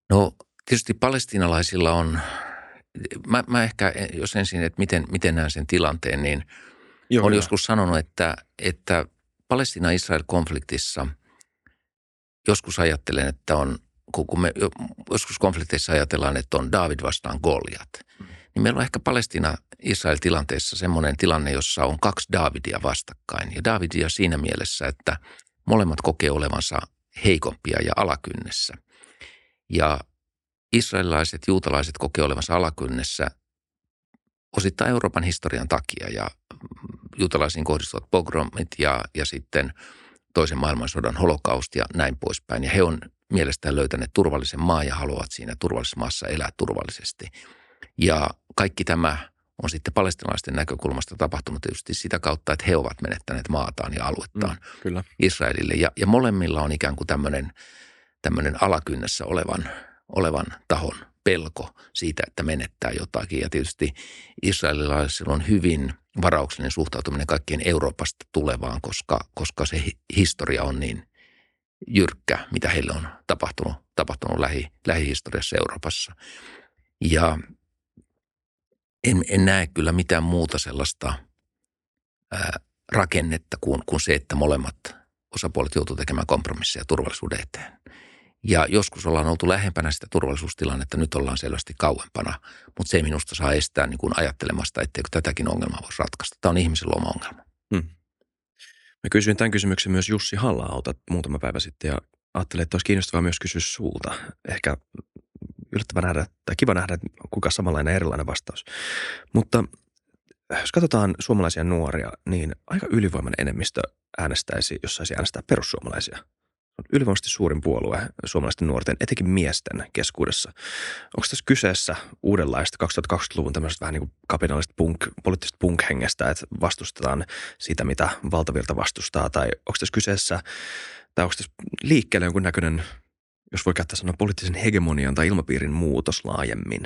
No tietysti palestinalaisilla on mä, mä ehkä, jos ensin, että miten, miten näen sen tilanteen, niin Joo, olen hyvä. joskus sanonut, että, että Palestina-Israel-konfliktissa joskus ajattelen, että on, kun me joskus konflikteissa ajatellaan, että on David vastaan Goliat, niin meillä on ehkä Palestina-Israel-tilanteessa semmoinen tilanne, jossa on kaksi Davidia vastakkain. Ja Davidia siinä mielessä, että molemmat kokee olevansa heikompia ja alakynnessä. Ja israelilaiset, juutalaiset kokee olevansa alakynnessä osittain Euroopan historian takia ja juutalaisiin kohdistuvat pogromit ja, ja sitten toisen maailmansodan holokaust ja näin poispäin. Ja he on mielestään löytäneet turvallisen maan ja haluavat siinä turvallisessa maassa elää turvallisesti. Ja kaikki tämä on sitten palestinalaisten näkökulmasta tapahtunut tietysti sitä kautta, että he ovat menettäneet maataan ja aluettaan Mm, kyllä. Israelille. Ja, ja molemmilla on ikään kuin tämmöinen, tämmöinen alakynnessä olevan, olevan tahon pelko siitä, että menettää jotakin. Ja tietysti israelilaisilla on hyvin varauksellinen suhtautuminen kaikkien Euroopasta tulevaan, koska, koska se hi- historia on niin jyrkkä, mitä heille on tapahtunut, tapahtunut lähi, lähihistoriassa Euroopassa. Ja en, en näe kyllä mitään muuta sellaista ää, rakennetta kuin, kuin se, että molemmat osapuolet joutuu tekemään kompromisseja turvallisuuden eteen. Ja joskus ollaan oltu lähempänä sitä turvallisuustilannetta, nyt ollaan selvästi kauempana, mutta se ei minusta saa estää niin kuin ajattelemasta, etteikö tätäkin ongelmaa voisi ratkaista. Tämä on ihmisen luoma ongelma. Mä kysyin tämän kysymyksen myös Jussi halla muutama päivä sitten ja ajattelin, että olisi kiinnostavaa myös kysyä sulta. Ehkä yllättävän nähdä, tai kiva nähdä, kuka samanlainen erilainen vastaus. Mutta jos katsotaan suomalaisia nuoria, niin aika ylivoimainen enemmistö äänestäisi, jos saisi äänestää perussuomalaisia. On ylivoimaisesti suurin puolue suomalaisten nuorten, etenkin miesten keskuudessa. Onko tässä kyseessä uudenlaista 2020-luvun tämmöisestä vähän niin kuin punk, poliittisesta punk-hengestä, että vastustetaan sitä, mitä valtavirta vastustaa, tai onko tässä kyseessä, tai onko tässä liikkeelle jonkun näköinen, jos voi käyttää sanoa poliittisen hegemonian tai ilmapiirin muutos laajemmin?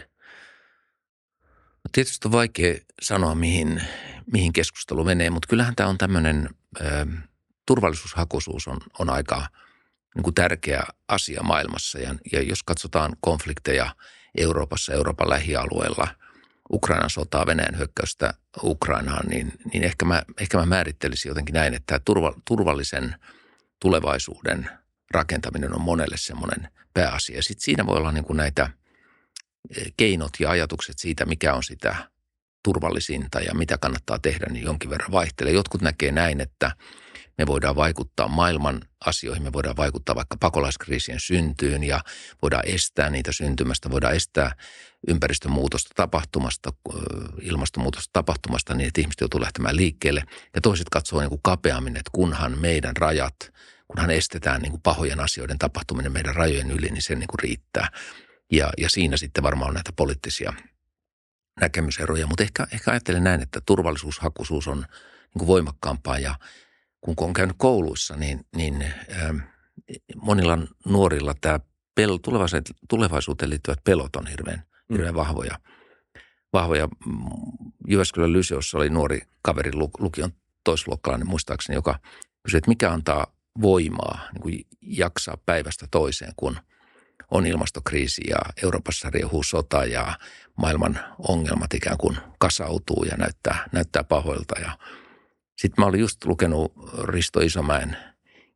No tietysti on vaikea sanoa, mihin, mihin keskustelu menee, mutta kyllähän tämä on tämmöinen ö, turvallisuushakuisuus on, on aika niin kuin tärkeä asia maailmassa. Ja, ja jos katsotaan konflikteja Euroopassa, Euroopan lähialueella, Ukrainan sotaa, Venäjän hyökkäystä Ukrainaan, niin, niin ehkä, mä, ehkä mä määrittelisin jotenkin näin, että turva, turvallisen tulevaisuuden rakentaminen on monelle semmoinen pääasia. Sitten siinä voi olla niin kuin näitä keinot ja ajatukset siitä, mikä on sitä turvallisinta ja mitä kannattaa tehdä, niin jonkin verran vaihtelee. Jotkut näkee näin, että me voidaan vaikuttaa maailman asioihin, me voidaan vaikuttaa vaikka pakolaiskriisien syntyyn ja voidaan estää niitä syntymästä, voidaan estää ympäristömuutosta tapahtumasta, ilmastonmuutosta tapahtumasta niin, että ihmiset joutuu lähtemään liikkeelle. Ja toiset katsoo niin kuin kapeammin, että kunhan meidän rajat, kunhan estetään niin kuin pahojen asioiden tapahtuminen meidän rajojen yli, niin se niin kuin riittää. Ja, ja siinä sitten varmaan on näitä poliittisia näkemyseroja, mutta ehkä, ehkä ajattelen näin, että turvallisuushakuisuus on niin kuin voimakkaampaa ja kun on käynyt kouluissa, niin, niin ähm, monilla nuorilla tämä pel, tulevaisuuteen liittyvät pelot on hirveän, hirveän vahvoja. vahvoja. Jyväskylän Lyseossa oli nuori kaveri lukion toisluokkalainen muistaakseni, joka kysyi, että mikä antaa voimaa niin kuin jaksaa päivästä toiseen, kun on ilmastokriisi ja Euroopassa riehuu sota ja maailman ongelmat ikään kuin kasautuu ja näyttää, näyttää pahoilta. Ja sitten mä olin just lukenut Risto Isomäen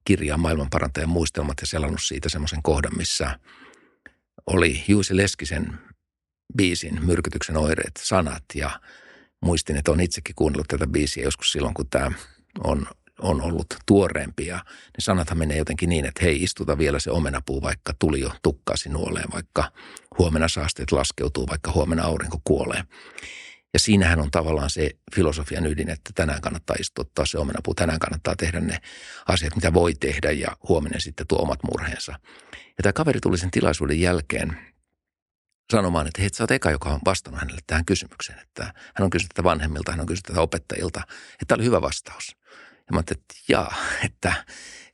kirjaa Maailmanparantajan muistelmat ja selannut siitä semmoisen kohdan, missä oli Juusi Leskisen biisin Myrkytyksen oireet, sanat ja muistin, että on itsekin kuunnellut tätä biisiä joskus silloin, kun tämä on, on ollut tuoreempi ja ne sanathan menee jotenkin niin, että hei istuta vielä se omenapuu, vaikka tuli jo tukkaasi nuoleen, vaikka huomenna saasteet laskeutuu, vaikka huomenna aurinko kuolee. Ja siinähän on tavallaan se filosofian ydin, että tänään kannattaa istuttaa se omenapuu, tänään kannattaa tehdä ne asiat, mitä voi tehdä ja huomenna sitten tuo omat murheensa. Ja tämä kaveri tuli sen tilaisuuden jälkeen sanomaan, että hei, sä oot eka, joka on vastannut hänelle tähän kysymykseen. Että hän on kysynyt tätä vanhemmilta, hän on kysynyt tätä opettajilta, että tämä oli hyvä vastaus. Ja mä ajattelin, että jaa, että,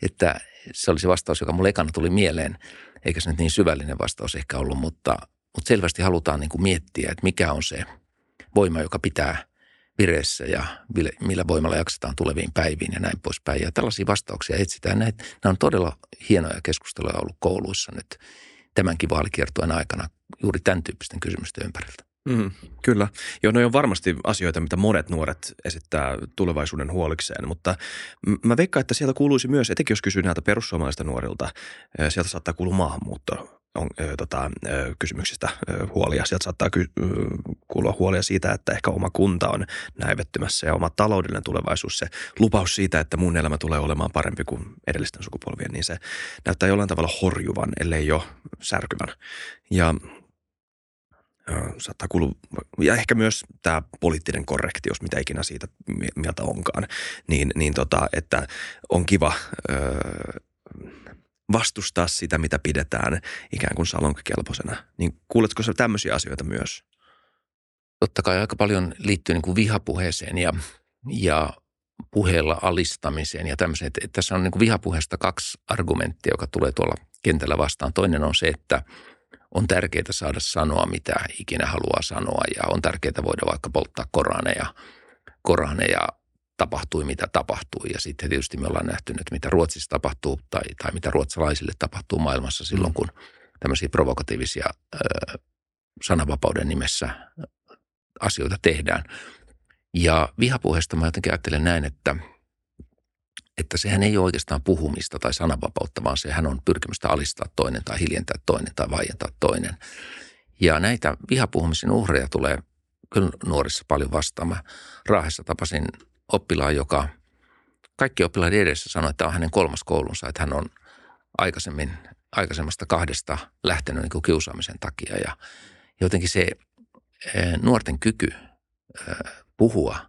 että se oli se vastaus, joka mulle ekana tuli mieleen, eikä se nyt niin syvällinen vastaus ehkä ollut, mutta, mutta selvästi halutaan niin kuin miettiä, että mikä on se voima, joka pitää vireessä ja millä voimalla jaksetaan tuleviin päiviin ja näin poispäin. Ja tällaisia vastauksia etsitään. Nämä on todella hienoja keskusteluja ollut kouluissa nyt tämänkin vaalikiertojen aikana juuri tämän tyyppisten kysymysten ympäriltä. Mm, kyllä. Joo, no on varmasti asioita, mitä monet nuoret esittää tulevaisuuden huolikseen, mutta mä veikkaan, että sieltä kuuluisi myös, etenkin jos kysyy näiltä perussuomalaista nuorilta, sieltä saattaa kuulua maahanmuutto on, ö, tota, ö, kysymyksistä ö, huolia. Sieltä saattaa ky- kuulua huolia siitä, että ehkä oma kunta on näivettymässä ja oma taloudellinen tulevaisuus, se lupaus siitä, että mun elämä tulee olemaan parempi kuin edellisten sukupolvien, niin se näyttää jollain tavalla horjuvan, ellei jo särkyvän. Ja saattaa kuulua, ja ehkä myös tämä poliittinen korrektius, mitä ikinä siitä mieltä onkaan, niin, niin tota, että on kiva ö, vastustaa sitä, mitä pidetään ikään kuin salonkikelpoisena. Niin kuuletko sä tämmöisiä asioita myös? Totta kai aika paljon liittyy niin kuin vihapuheeseen ja, ja puheella alistamiseen ja tämmöiseen. Että tässä on niin kuin vihapuheesta kaksi argumenttia, joka tulee tuolla kentällä vastaan. Toinen on se, että on tärkeää saada sanoa, mitä ikinä haluaa sanoa ja on tärkeää voida vaikka polttaa koraneja, koraneja tapahtui, mitä tapahtui. Ja sitten tietysti me ollaan nähty nyt, mitä Ruotsissa tapahtuu tai, tai mitä ruotsalaisille tapahtuu maailmassa silloin, mm. kun tämmöisiä provokatiivisia ö, sananvapauden nimessä asioita tehdään. Ja vihapuheesta mä jotenkin ajattelen näin, että, että sehän ei ole oikeastaan puhumista tai sananvapautta, vaan sehän on pyrkimystä alistaa toinen tai hiljentää toinen tai vaientaa toinen. Ja näitä vihapuhumisen uhreja tulee kyllä nuorissa paljon vastaan. Mä Raahessa tapasin oppilaan, joka kaikki oppilaiden edessä sanoi, että tämä on hänen kolmas koulunsa, että hän on aikaisemmin, aikaisemmasta kahdesta lähtenyt niin kuin kiusaamisen takia. Ja jotenkin se eh, nuorten kyky eh, puhua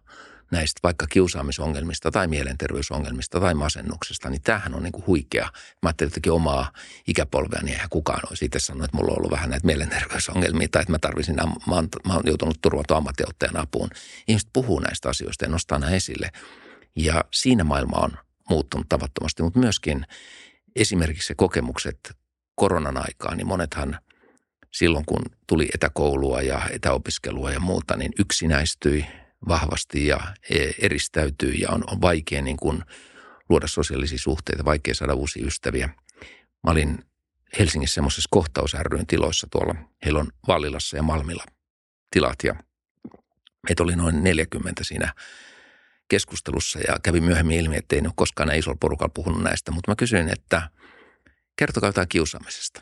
näistä vaikka kiusaamisongelmista tai mielenterveysongelmista tai masennuksesta, niin tämähän on niin kuin huikea. Mä ajattelin että omaa ikäpolvea, niin eihän kukaan olisi itse sanonut, että mulla on ollut vähän näitä mielenterveysongelmia tai että mä tarvisin, mä oon, mä oon joutunut turvata ammattiauttajan apuun. Ihmiset puhuu näistä asioista ja nostaa nämä esille. Ja siinä maailma on muuttunut tavattomasti, mutta myöskin esimerkiksi se kokemukset koronan aikaan, niin monethan silloin kun tuli etäkoulua ja etäopiskelua ja muuta, niin yksinäistyi – vahvasti ja e, eristäytyy ja on, on vaikea niin kuin luoda sosiaalisia suhteita, vaikea saada uusia ystäviä. Mä olin Helsingissä semmoisessa kohtaus tiloissa tuolla. Heillä on Vallilassa ja Malmilla tilat ja meitä oli noin 40 siinä keskustelussa ja kävi myöhemmin ilmi, että ei ole koskaan näin isolla porukalla puhunut näistä, mutta mä kysyin, että kertokaa jotain kiusaamisesta.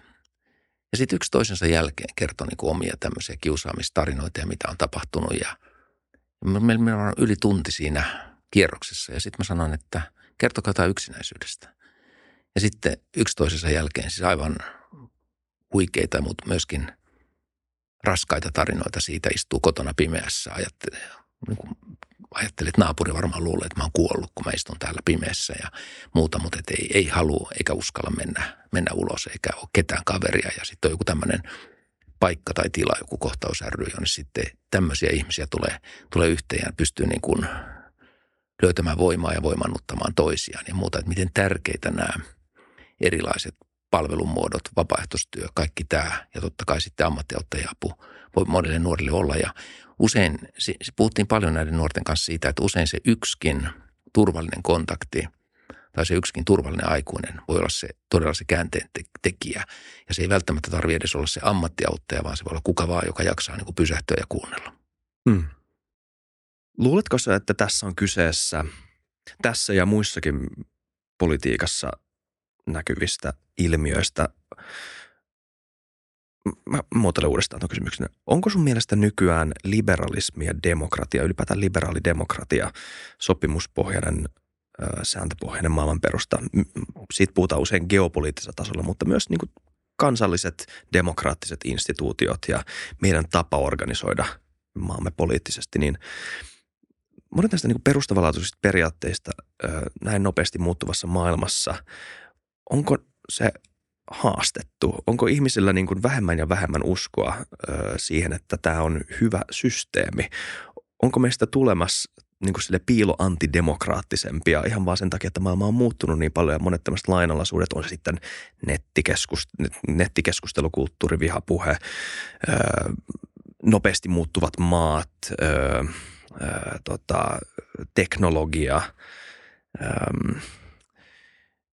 Ja sitten yksi toisensa jälkeen kertoi niin omia tämmöisiä kiusaamistarinoita ja mitä on tapahtunut ja – Meillä on yli tunti siinä kierroksessa ja sitten mä sanoin, että kertokaa jotain yksinäisyydestä. Ja sitten yksi toisensa jälkeen siis aivan huikeita, mutta myöskin raskaita tarinoita siitä istuu kotona pimeässä. Ajattelee, niin kuin ajattelee, että naapuri varmaan luulee, että mä oon kuollut, kun mä istun täällä pimeässä ja muuta, mutta et ei, ei halua eikä uskalla mennä, mennä ulos eikä ole ketään kaveria. Ja sitten on joku tämmöinen paikka tai tila, joku kohtaus ry, niin sitten tämmöisiä ihmisiä tulee, tulee yhteen ja pystyy niin kuin löytämään voimaa ja voimannuttamaan toisiaan ja muuta. Että miten tärkeitä nämä erilaiset palvelumuodot, vapaaehtoistyö, kaikki tämä ja totta kai sitten ammattiauttaja-apu voi monille nuorille olla. Ja usein, puhuttiin paljon näiden nuorten kanssa siitä, että usein se yksikin turvallinen kontakti – tai se yksikin turvallinen aikuinen voi olla se todella se käänteen tekijä. Ja se ei välttämättä tarvitse edes olla se ammattiauttaja, vaan se voi olla kuka vaan, joka jaksaa niin kuin pysähtyä ja kuunnella. Hmm. Luuletko sä, että tässä on kyseessä tässä ja muissakin politiikassa näkyvistä ilmiöistä mä muotoilen uudestaan tuon kysymyksen. Onko sun mielestä nykyään liberalismi ja demokratia, ylipäätään liberaali demokratia, sopimuspohjainen sääntöpohjainen maailmanperusta. Siitä puhutaan usein geopoliittisella tasolla, mutta myös niin kuin kansalliset demokraattiset instituutiot ja meidän tapa organisoida maamme poliittisesti, niin monet näistä niin perustavanlaatuisista periaatteista näin nopeasti muuttuvassa maailmassa, onko se haastettu? Onko ihmisillä niin kuin vähemmän ja vähemmän uskoa siihen, että tämä on hyvä systeemi? Onko meistä tulemassa niin kuin sille piiloantidemokraattisempia. Ihan vaan sen takia, että maailma on muuttunut niin paljon ja monet tämmöiset lainalaisuudet on se sitten nettikeskust, nettikeskustelukulttuuri, vihapuhe, öö, nopeasti muuttuvat maat, öö, öö, tota, teknologia, öö,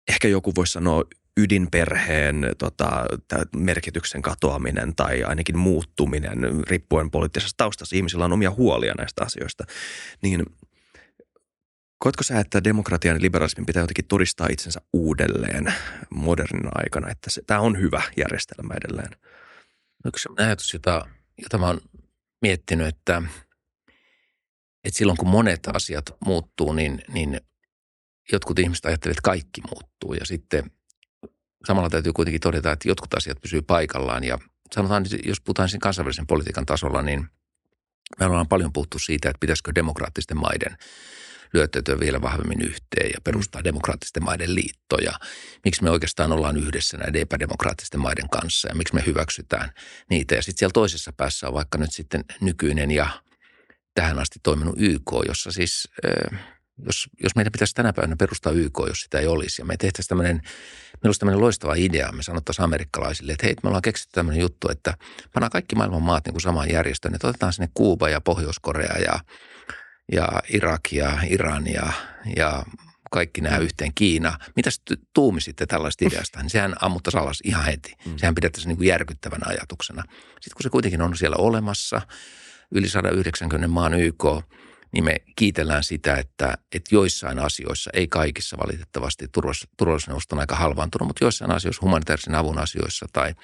ehkä joku voisi sanoa ydinperheen tota, merkityksen katoaminen tai ainakin muuttuminen, riippuen poliittisesta taustasta. Ihmisillä on omia huolia näistä asioista. Niin koetko sä, että demokratian ja liberalismin pitää jotenkin todistaa itsensä uudelleen modernin aikana, että tämä on hyvä järjestelmä edelleen? Yksi ajatus, jota, jota mä oon miettinyt, että, että silloin kun monet asiat muuttuu, niin, niin jotkut ihmiset ajattelevat, että kaikki muuttuu. Ja sitten samalla täytyy kuitenkin todeta, että jotkut asiat pysyy paikallaan. Ja sanotaan, jos puhutaan sen kansainvälisen politiikan tasolla, niin me ollaan paljon puhuttu siitä, että pitäisikö demokraattisten maiden lyöttäytyä vielä vahvemmin yhteen ja perustaa mm. demokraattisten maiden liittoja. Miksi me oikeastaan ollaan yhdessä näiden epädemokraattisten maiden kanssa ja miksi me hyväksytään niitä. Ja sitten siellä toisessa päässä on vaikka nyt sitten nykyinen ja tähän asti toiminut YK, jossa siis, jos, jos meidän pitäisi tänä päivänä perustaa YK, jos sitä ei olisi, ja me tehtäisiin tämmöinen, meillä olisi tämmöinen loistava idea, me sanottaisiin amerikkalaisille, että hei, me ollaan keksitty tämmöinen juttu, että pannaan kaikki maailman maat niin kuin samaan järjestöön, että otetaan sinne Kuuba ja Pohjois-Korea ja ja Irak ja Iran ja, ja kaikki nämä mm. yhteen Kiina. Mitä tuumisitte tällaista ideasta? Niin sehän ammuttaisi alas ihan heti. Mm. Sehän pidettäisiin niin kuin järkyttävänä ajatuksena. Sitten kun se kuitenkin on siellä olemassa, yli 190 maan YK – niin me kiitellään sitä, että, että joissain asioissa, ei kaikissa valitettavasti, turvallisuusneuvosto on aika halvaantunut, mutta joissain asioissa, humanitaarisen avun asioissa tai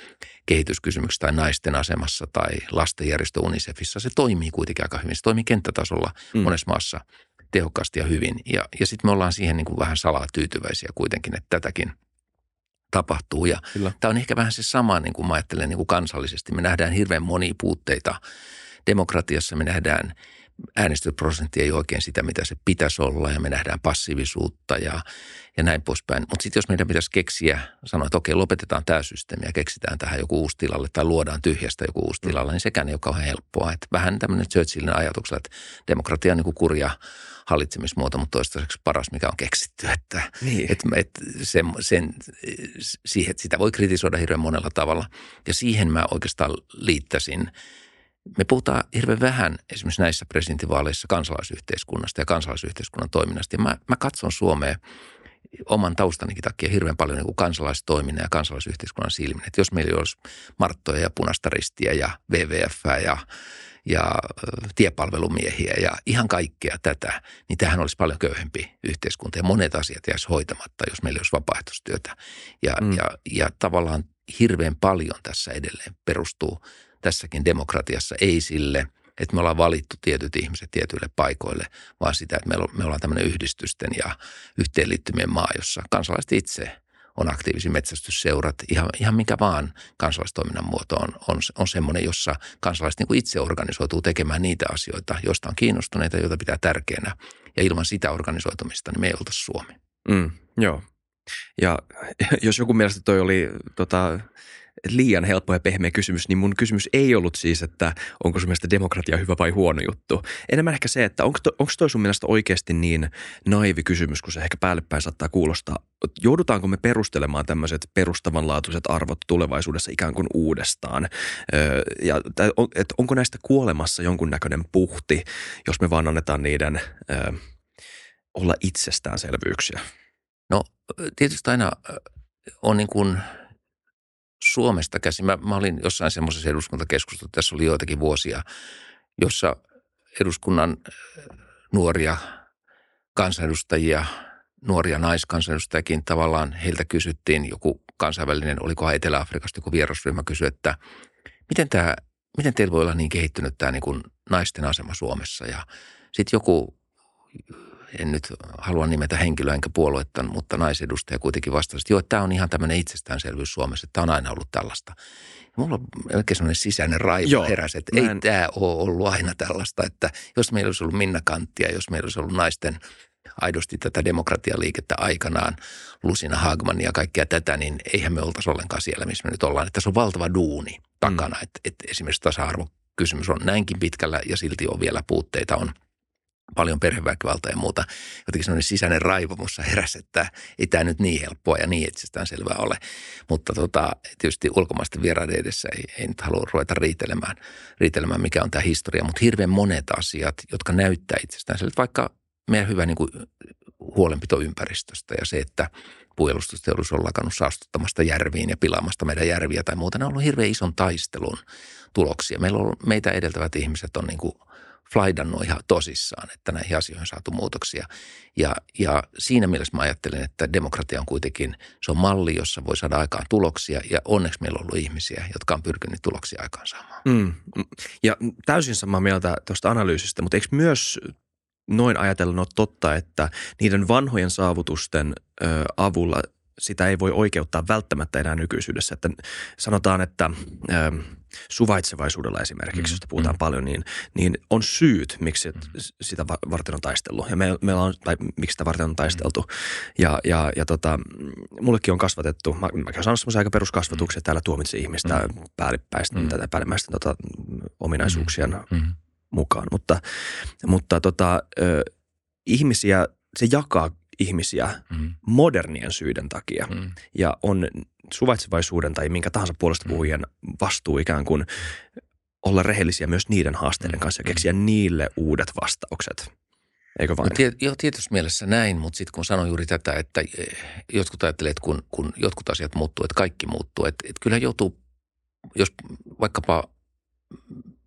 kehityskysymyksissä tai naisten asemassa tai lastenjärjestö UNICEFissa, se toimii kuitenkin aika hyvin. Se toimii kenttätasolla mm. monessa maassa tehokkaasti ja hyvin. Ja, ja sitten me ollaan siihen niin kuin vähän salaa tyytyväisiä kuitenkin, että tätäkin tapahtuu. Ja tämä on ehkä vähän se sama, niin kuin mä ajattelen niin kuin kansallisesti. Me nähdään hirveän monia puutteita demokratiassa. Me nähdään äänestysprosentti ei oikein sitä, mitä se pitäisi olla ja me nähdään passiivisuutta ja, ja näin poispäin. Mutta sitten jos meidän pitäisi keksiä, sanoa, että okei, lopetetaan tämä systeemi ja keksitään tähän joku uusi tilalle tai luodaan tyhjästä joku uusi tilalle, niin sekään ei ole kauhean helppoa. Et vähän tämmöinen Churchillin ajatuksella, että demokratia on niin kuin kurja hallitsemismuoto, mutta toistaiseksi paras, mikä on keksitty. Että, niin. että, että sen, sen, siihen, sitä voi kritisoida hirveän monella tavalla. Ja siihen mä oikeastaan liittäisin – me puhutaan hirveän vähän esimerkiksi näissä presidentinvaaleissa kansalaisyhteiskunnasta ja kansalaisyhteiskunnan toiminnasta. Ja mä, mä katson Suomea oman taustanikin takia hirveän paljon niin kuin kansalaistoiminnan ja kansalaisyhteiskunnan silmin. Että jos meillä olisi Marttoja ja Punaista ristiä ja WWF ja, ja tiepalvelumiehiä ja ihan kaikkea tätä, niin tähän olisi paljon köyhempi yhteiskunta. Ja monet asiat jäisi hoitamatta, jos meillä olisi vapaaehtoistyötä. Ja, mm. ja, ja tavallaan hirveän paljon tässä edelleen perustuu tässäkin demokratiassa ei sille, että me ollaan valittu tietyt ihmiset tietyille paikoille, vaan sitä, että me ollaan tämmöinen yhdistysten ja yhteenliittymien maa, jossa kansalaiset itse on aktiivisia metsästysseurat, ihan, ihan mikä vaan kansalaistoiminnan muoto on, on, on semmoinen, jossa kansalaiset niin kuin itse organisoituu tekemään niitä asioita, joista on kiinnostuneita, joita pitää tärkeänä. Ja ilman sitä organisoitumista, niin me ei oltaisi Suomi. Mm, joo. Ja jos joku mielestä toi oli tota, liian helppo ja pehmeä kysymys, niin mun kysymys ei ollut siis, että onko sun mielestä demokratia hyvä vai huono juttu. Enemmän ehkä se, että onko, to, onko toi sun mielestä oikeasti niin naivi kysymys, kun se ehkä päällepäin saattaa kuulostaa. Joudutaanko me perustelemaan tämmöiset perustavanlaatuiset arvot tulevaisuudessa ikään kuin uudestaan? Öö, ja että onko näistä kuolemassa jonkunnäköinen puhti, jos me vaan annetaan niiden öö, olla itsestäänselvyyksiä? No tietysti aina on niin kuin – Suomesta käsin. Mä, mä olin jossain semmoisessa eduskuntakeskustelussa, tässä oli joitakin vuosia, jossa eduskunnan äh, nuoria kansanedustajia, nuoria naiskansanedustajakin tavallaan heiltä kysyttiin joku kansainvälinen, oliko Etelä-Afrikasta joku vierasryhmä kysyi, että miten, tämä, miten teillä voi olla niin kehittynyt tämä niin kuin naisten asema Suomessa. Ja sitten joku en nyt halua nimetä henkilöä enkä puoluetta, mutta naisedustaja kuitenkin vastasi, että joo, tämä on ihan tämmöinen itsestäänselvyys Suomessa, että tämä on aina ollut tällaista. Ja mulla on melkein semmoinen sisäinen raivo heräsi, että ei en... tämä ole ollut aina tällaista, että jos meillä olisi ollut Minna Kanttia, jos meillä olisi ollut naisten aidosti tätä demokratialiikettä aikanaan, Lusina Hagman ja kaikkea tätä, niin eihän me oltaisi ollenkaan siellä, missä me nyt ollaan. Että tässä on valtava duuni takana, mm. että, että esimerkiksi tasa-arvokysymys on näinkin pitkällä ja silti on vielä puutteita on – paljon perheväkivaltaa ja muuta. Jotenkin sellainen sisäinen raivo mussa heräsi, että ei tämä nyt niin helppoa ja niin itsestään selvää ole. Mutta tota, tietysti ulkomaisten vieraiden edessä ei, ei nyt halua ruveta riitelemään, riitelemään, mikä on tämä historia. Mutta hirveän monet asiat, jotka näyttää itsestään selvää, vaikka meidän hyvä niin kuin huolenpito ympäristöstä ja se, että puolustusteollisuus on lakannut saastuttamasta järviin ja pilaamasta meidän järviä tai muuta. Ne on ollut hirveän ison taistelun tuloksia. Meillä on, meitä edeltävät ihmiset on niin kuin flaidannut ihan tosissaan, että näihin asioihin on saatu muutoksia. Ja, ja siinä mielessä mä ajattelen, että demokratia on kuitenkin, se on malli, jossa voi saada aikaan tuloksia ja onneksi meillä on ollut ihmisiä, jotka on pyrkinyt tuloksia aikaan saamaan. Mm. Ja täysin samaa mieltä tuosta analyysistä, mutta eikö myös noin ajatellen ole totta, että niiden vanhojen saavutusten ö, avulla – sitä ei voi oikeuttaa välttämättä enää nykyisyydessä. Että sanotaan, että ö, suvaitsevaisuudella esimerkiksi, mm, josta puhutaan mm. paljon, niin, niin on syyt, miksi mm. sitä varten on taistellut. Ja me, meillä on, tai miksi sitä varten on taisteltu. Ja, ja, ja tota, mullekin on kasvatettu, mä, mä olen saanut semmoisen aika peruskasvatuksen, että täällä tuomitse ihmistä mm. päällimmäisten, mm. tätä päällimmäisten tota, ominaisuuksien mm. mm. mukaan. Mutta, mutta tota, ö, ihmisiä, se jakaa ihmisiä mm. modernien syiden takia. Mm. Ja on suvaitsevaisuuden tai minkä tahansa puolesta mm. puhujien vastuu ikään kuin olla rehellisiä myös niiden haasteiden mm. kanssa ja keksiä mm. niille uudet vastaukset. Eikö vain? No, tiet, joo, tietysti mielessä näin, mutta sitten kun sanoin juuri tätä, että eh, jotkut ajattelee, että kun, kun jotkut asiat muuttuu, että kaikki muuttuu. Että, että kyllä joutuu, jos vaikkapa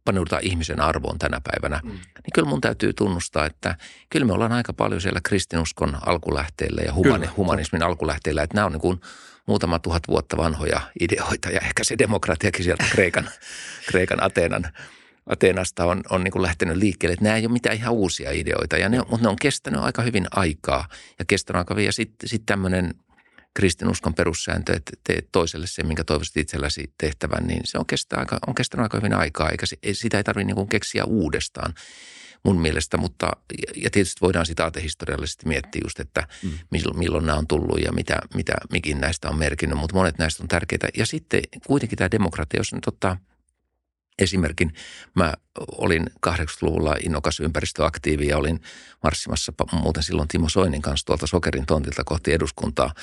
paneudutaan ihmisen arvoon tänä päivänä, mm. niin kyllä mun täytyy tunnustaa, että kyllä me ollaan aika paljon siellä kristinuskon alkulähteillä ja humani, humanismin alkulähteillä, että nämä on niin kuin muutama tuhat vuotta vanhoja ideoita ja ehkä se demokratiakin sieltä Kreikan, Kreikan Ateenan, Ateenasta on, on niin kuin lähtenyt liikkeelle. Että nämä ei ole mitään ihan uusia ideoita, ja ne, mutta ne on kestänyt aika hyvin aikaa ja kestänyt aika hyvin. Ja sitten sit tämmöinen – kristinuskon perussääntö, että teet toiselle se, minkä toivoisit itselläsi tehtävän, niin se on, kestää aika, on kestänyt aika hyvin aikaa, eikä sitä ei tarvitse niin keksiä uudestaan mun mielestä, mutta ja tietysti voidaan sitä aatehistoriallisesti miettiä just, että mm. milloin, milloin nämä on tullut ja mitä, mitä mikin näistä on merkinnyt, mutta monet näistä on tärkeitä. Ja sitten kuitenkin tämä demokratia, jos nyt ottaa – esimerkin. Mä olin 80-luvulla innokas ympäristöaktiivi ja olin marssimassa muuten silloin Timo Soinin kanssa tuolta Sokerin tontilta kohti eduskuntaa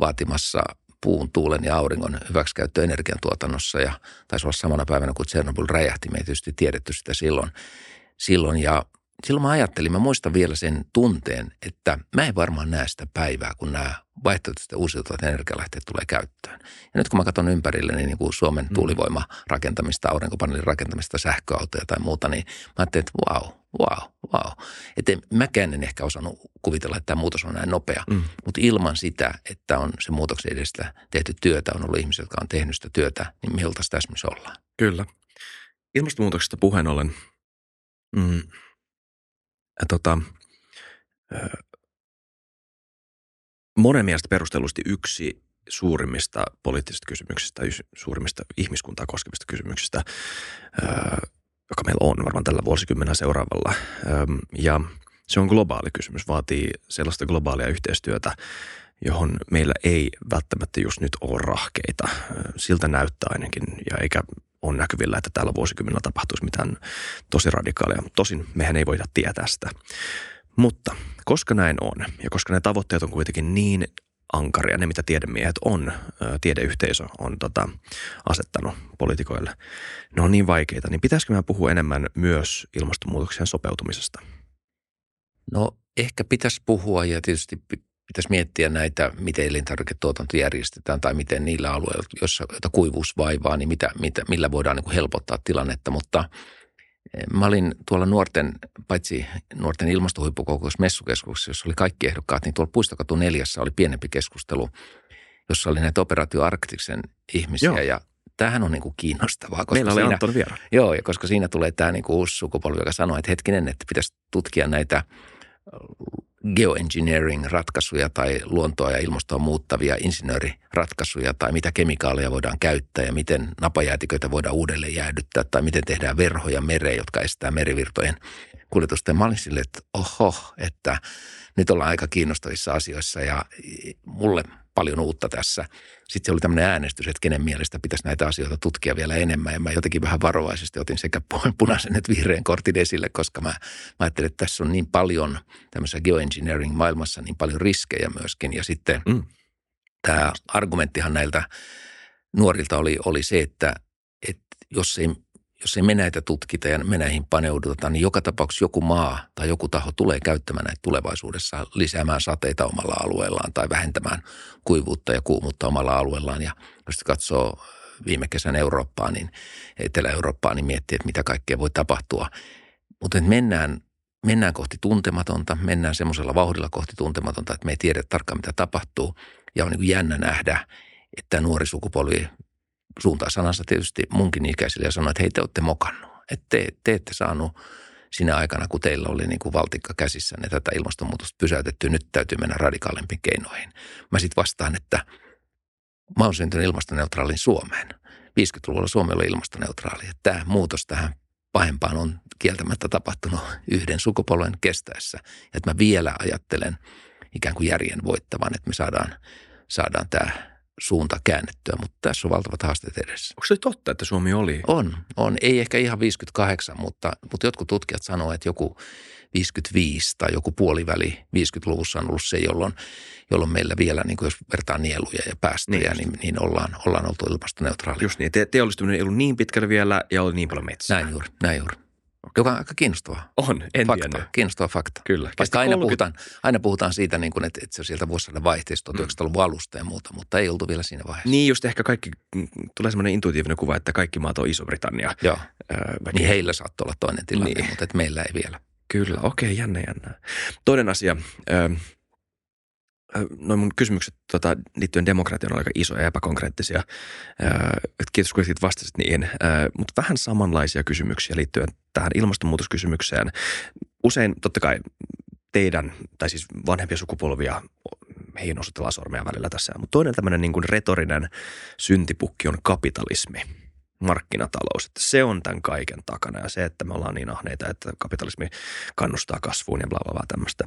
vaatimassa puun, tuulen ja auringon hyväksikäyttö energiantuotannossa ja taisi olla samana päivänä, kun Chernobyl räjähti. Me ei tietysti tiedetty sitä silloin. silloin ja silloin mä ajattelin, mä muistan vielä sen tunteen, että mä en varmaan näe sitä päivää, kun nämä vaihtoehtoiset uusiutuvat energialähteet tulee käyttöön. Ja nyt kun mä katson ympärille niin, niin kuin Suomen mm. tuulivoima rakentamista, aurinkopaneelin rakentamista, sähköautoja tai muuta, niin mä ajattelin, että wow, wow, wow. Että mäkään en ehkä osannut kuvitella, että tämä muutos on näin nopea. Mm. Mutta ilman sitä, että on se muutoksen edestä tehty työtä, on ollut ihmisiä, jotka on tehnyt sitä työtä, niin oltaisiin tässä, missä ollaan. Kyllä. Ilmastonmuutoksesta puheen ollen, mm, tota, monen mielestä perustellusti yksi suurimmista poliittisista kysymyksistä, suurimmista ihmiskuntaa koskevista kysymyksistä, joka meillä on varmaan tällä vuosikymmenellä seuraavalla. Ja se on globaali kysymys, vaatii sellaista globaalia yhteistyötä, johon meillä ei välttämättä just nyt ole rahkeita. Siltä näyttää ainakin, ja eikä on näkyvillä, että tällä vuosikymmenellä tapahtuisi mitään tosi radikaalia. Tosin mehän ei voida tietää sitä. Mutta koska näin on, ja koska ne tavoitteet on kuitenkin niin ankaria, ne mitä tiedemiehet on, tiedeyhteisö on tota, asettanut poliitikoille, ne on niin vaikeita, niin pitäisikö meidän puhua enemmän myös ilmastonmuutoksen sopeutumisesta? No ehkä pitäisi puhua ja tietysti pitäisi miettiä näitä, miten elintarviketuotanto järjestetään tai miten niillä alueilla, joissa, joita kuivuus vaivaa, niin mitä, mitä, millä voidaan niin kuin helpottaa tilannetta. Mutta eh, mä olin tuolla nuorten, paitsi nuorten ilmastohuippukokous messukeskuksessa, jossa oli kaikki ehdokkaat, niin tuolla Puistokatu neljässä oli pienempi keskustelu, jossa oli näitä operaatio Arktiksen ihmisiä Joo. ja tämähän on niin kuin kiinnostavaa. Koska Meillä oli siinä, Anton Viera. Joo, ja koska siinä tulee tämä niin kuin uusi sukupolvi, joka sanoo, että hetkinen, että pitäisi tutkia näitä geoengineering-ratkaisuja tai luontoa ja ilmastoa muuttavia insinööriratkaisuja tai mitä kemikaaleja voidaan käyttää ja miten napajäätiköitä voidaan uudelleen jäädyttää tai miten tehdään verhoja mereen, jotka estää merivirtojen kuljetusta. Ja mä olin sille, että oho, että nyt ollaan aika kiinnostavissa asioissa ja mulle paljon uutta tässä. Sitten se oli tämmöinen äänestys, että kenen mielestä pitäisi näitä asioita tutkia vielä enemmän. Ja mä jotenkin vähän varovaisesti otin sekä punaisen että vihreän kortin esille, koska mä, mä ajattelin, että tässä on niin paljon tämmöisessä geoengineering-maailmassa niin paljon riskejä myöskin. Ja sitten mm. tämä argumenttihan näiltä nuorilta oli, oli se, että, että jos ei jos ei me näitä tutkita ja me näihin paneuduta, niin joka tapauksessa joku maa tai joku taho tulee käyttämään näitä tulevaisuudessa lisäämään sateita omalla alueellaan tai vähentämään kuivuutta ja kuumuutta omalla alueellaan. Ja jos katsoo viime kesän Eurooppaa, niin Etelä-Eurooppaa, niin miettii, että mitä kaikkea voi tapahtua. Mutta mennään, mennään kohti tuntematonta, mennään semmoisella vauhdilla kohti tuntematonta, että me ei tiedä tarkkaan, mitä tapahtuu. Ja on niin jännä nähdä, että nuori sukupolvi suuntaa sanansa tietysti munkin ikäisille ja sanoo, että hei te olette mokannut. Että te, te ette saanut sinä aikana, kun teillä oli niin kuin valtikka käsissä, niin tätä ilmastonmuutosta pysäytetty, nyt täytyy mennä radikaalimpiin keinoihin. Mä sitten vastaan, että mä oon syntynyt ilmastoneutraalin Suomeen. 50-luvulla Suomi oli ilmastoneutraali. Tämä muutos tähän pahempaan on kieltämättä tapahtunut yhden sukupolven kestäessä. Ja että mä vielä ajattelen ikään kuin järjen voittavan, että me saadaan, saadaan tämä suunta käännettyä, mutta tässä on valtavat haasteet edessä. Onko se totta, että Suomi oli? On, on. Ei ehkä ihan 58, mutta, mutta jotkut tutkijat sanoo, että joku 55 tai joku puoliväli 50-luvussa on ollut se, jolloin, jolloin meillä vielä, niin kuin jos vertaa nieluja ja päästöjä, niin, niin, niin ollaan, ollaan oltu ilmastoneutraali. Just niin, te, teollistuminen ei ollut niin pitkälle vielä ja oli niin paljon metsää. Näin juuri, näin juuri. Joka on aika kiinnostavaa. On, en fakta, tiennyt. Kiinnostava fakta. Kyllä. Vaikka aina, 30... puhutaan, aina puhutaan siitä, niin kuin, että, että se on sieltä vuosisadan vaihteesta 1900-luvun alusta ja muuta, mutta ei oltu vielä siinä vaiheessa. Niin just ehkä kaikki, tulee semmoinen intuitiivinen kuva, että kaikki maat on Iso-Britannia. Joo, öö, niin heillä saattoi olla toinen tilanne, niin. mutta että meillä ei vielä. Kyllä, okei, okay, jännä, jännä. Toinen asia, öö, noin mun kysymykset tota, liittyen demokratiaan on aika isoja ja epäkonkreettisia. kiitos kun vastasit niihin. mutta vähän samanlaisia kysymyksiä liittyen tähän ilmastonmuutoskysymykseen. Usein totta kai teidän, tai siis vanhempia sukupolvia, heihin osoitellaan sormea välillä tässä. Mutta toinen tämmöinen niin retorinen syntipukki on kapitalismi – markkinatalous. Että se on tämän kaiken takana ja se, että me ollaan niin ahneita, että kapitalismi kannustaa kasvuun ja bla bla bla tämmöistä.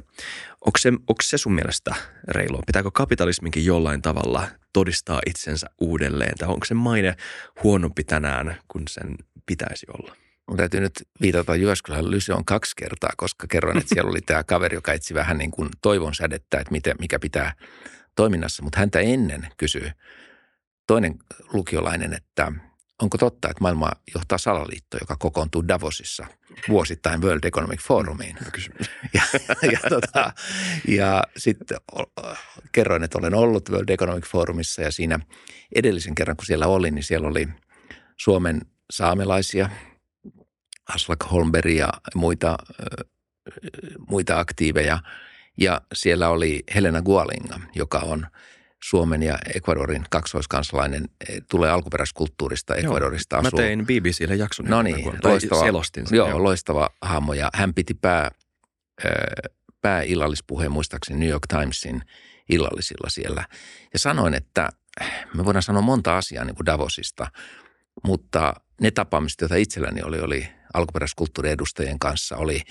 Onko se, onko se sun mielestä reilua? Pitääkö kapitalisminkin jollain tavalla todistaa itsensä uudelleen? Tai onko se maine huonompi tänään kuin sen pitäisi olla? Mun täytyy nyt viitata Jyväskylän Lyseon kaksi kertaa, koska kerroin, että siellä oli tämä kaveri, joka etsi vähän niin kuin toivon sädettä, että miten, mikä pitää toiminnassa. Mutta häntä ennen kysyy toinen lukiolainen, että – onko totta, että maailma johtaa salaliitto, joka kokoontuu Davosissa vuosittain World Economic Forumiin? Ja, ja, tota, ja sitten kerroin, että olen ollut World Economic Forumissa ja siinä edellisen kerran, kun siellä olin, niin siellä oli Suomen saamelaisia, Aslak Holmberg ja muita, muita aktiiveja. Ja siellä oli Helena Gualinga, joka on – Suomen ja Ecuadorin kaksoiskansalainen eh, tulee alkuperäiskulttuurista Ecuadorista. Joo, mä tein BBClle jakson. No niin, loistava, selostin sen, joo, joo, loistava hahmo. Ja hän piti pää, pääillallispuheen muistaakseni New York Timesin illallisilla siellä. Ja sanoin, että me voidaan sanoa monta asiaa niin kuin Davosista, mutta ne tapaamiset, joita itselläni oli, oli alkuperäiskulttuuriedustajien kanssa, oli eh,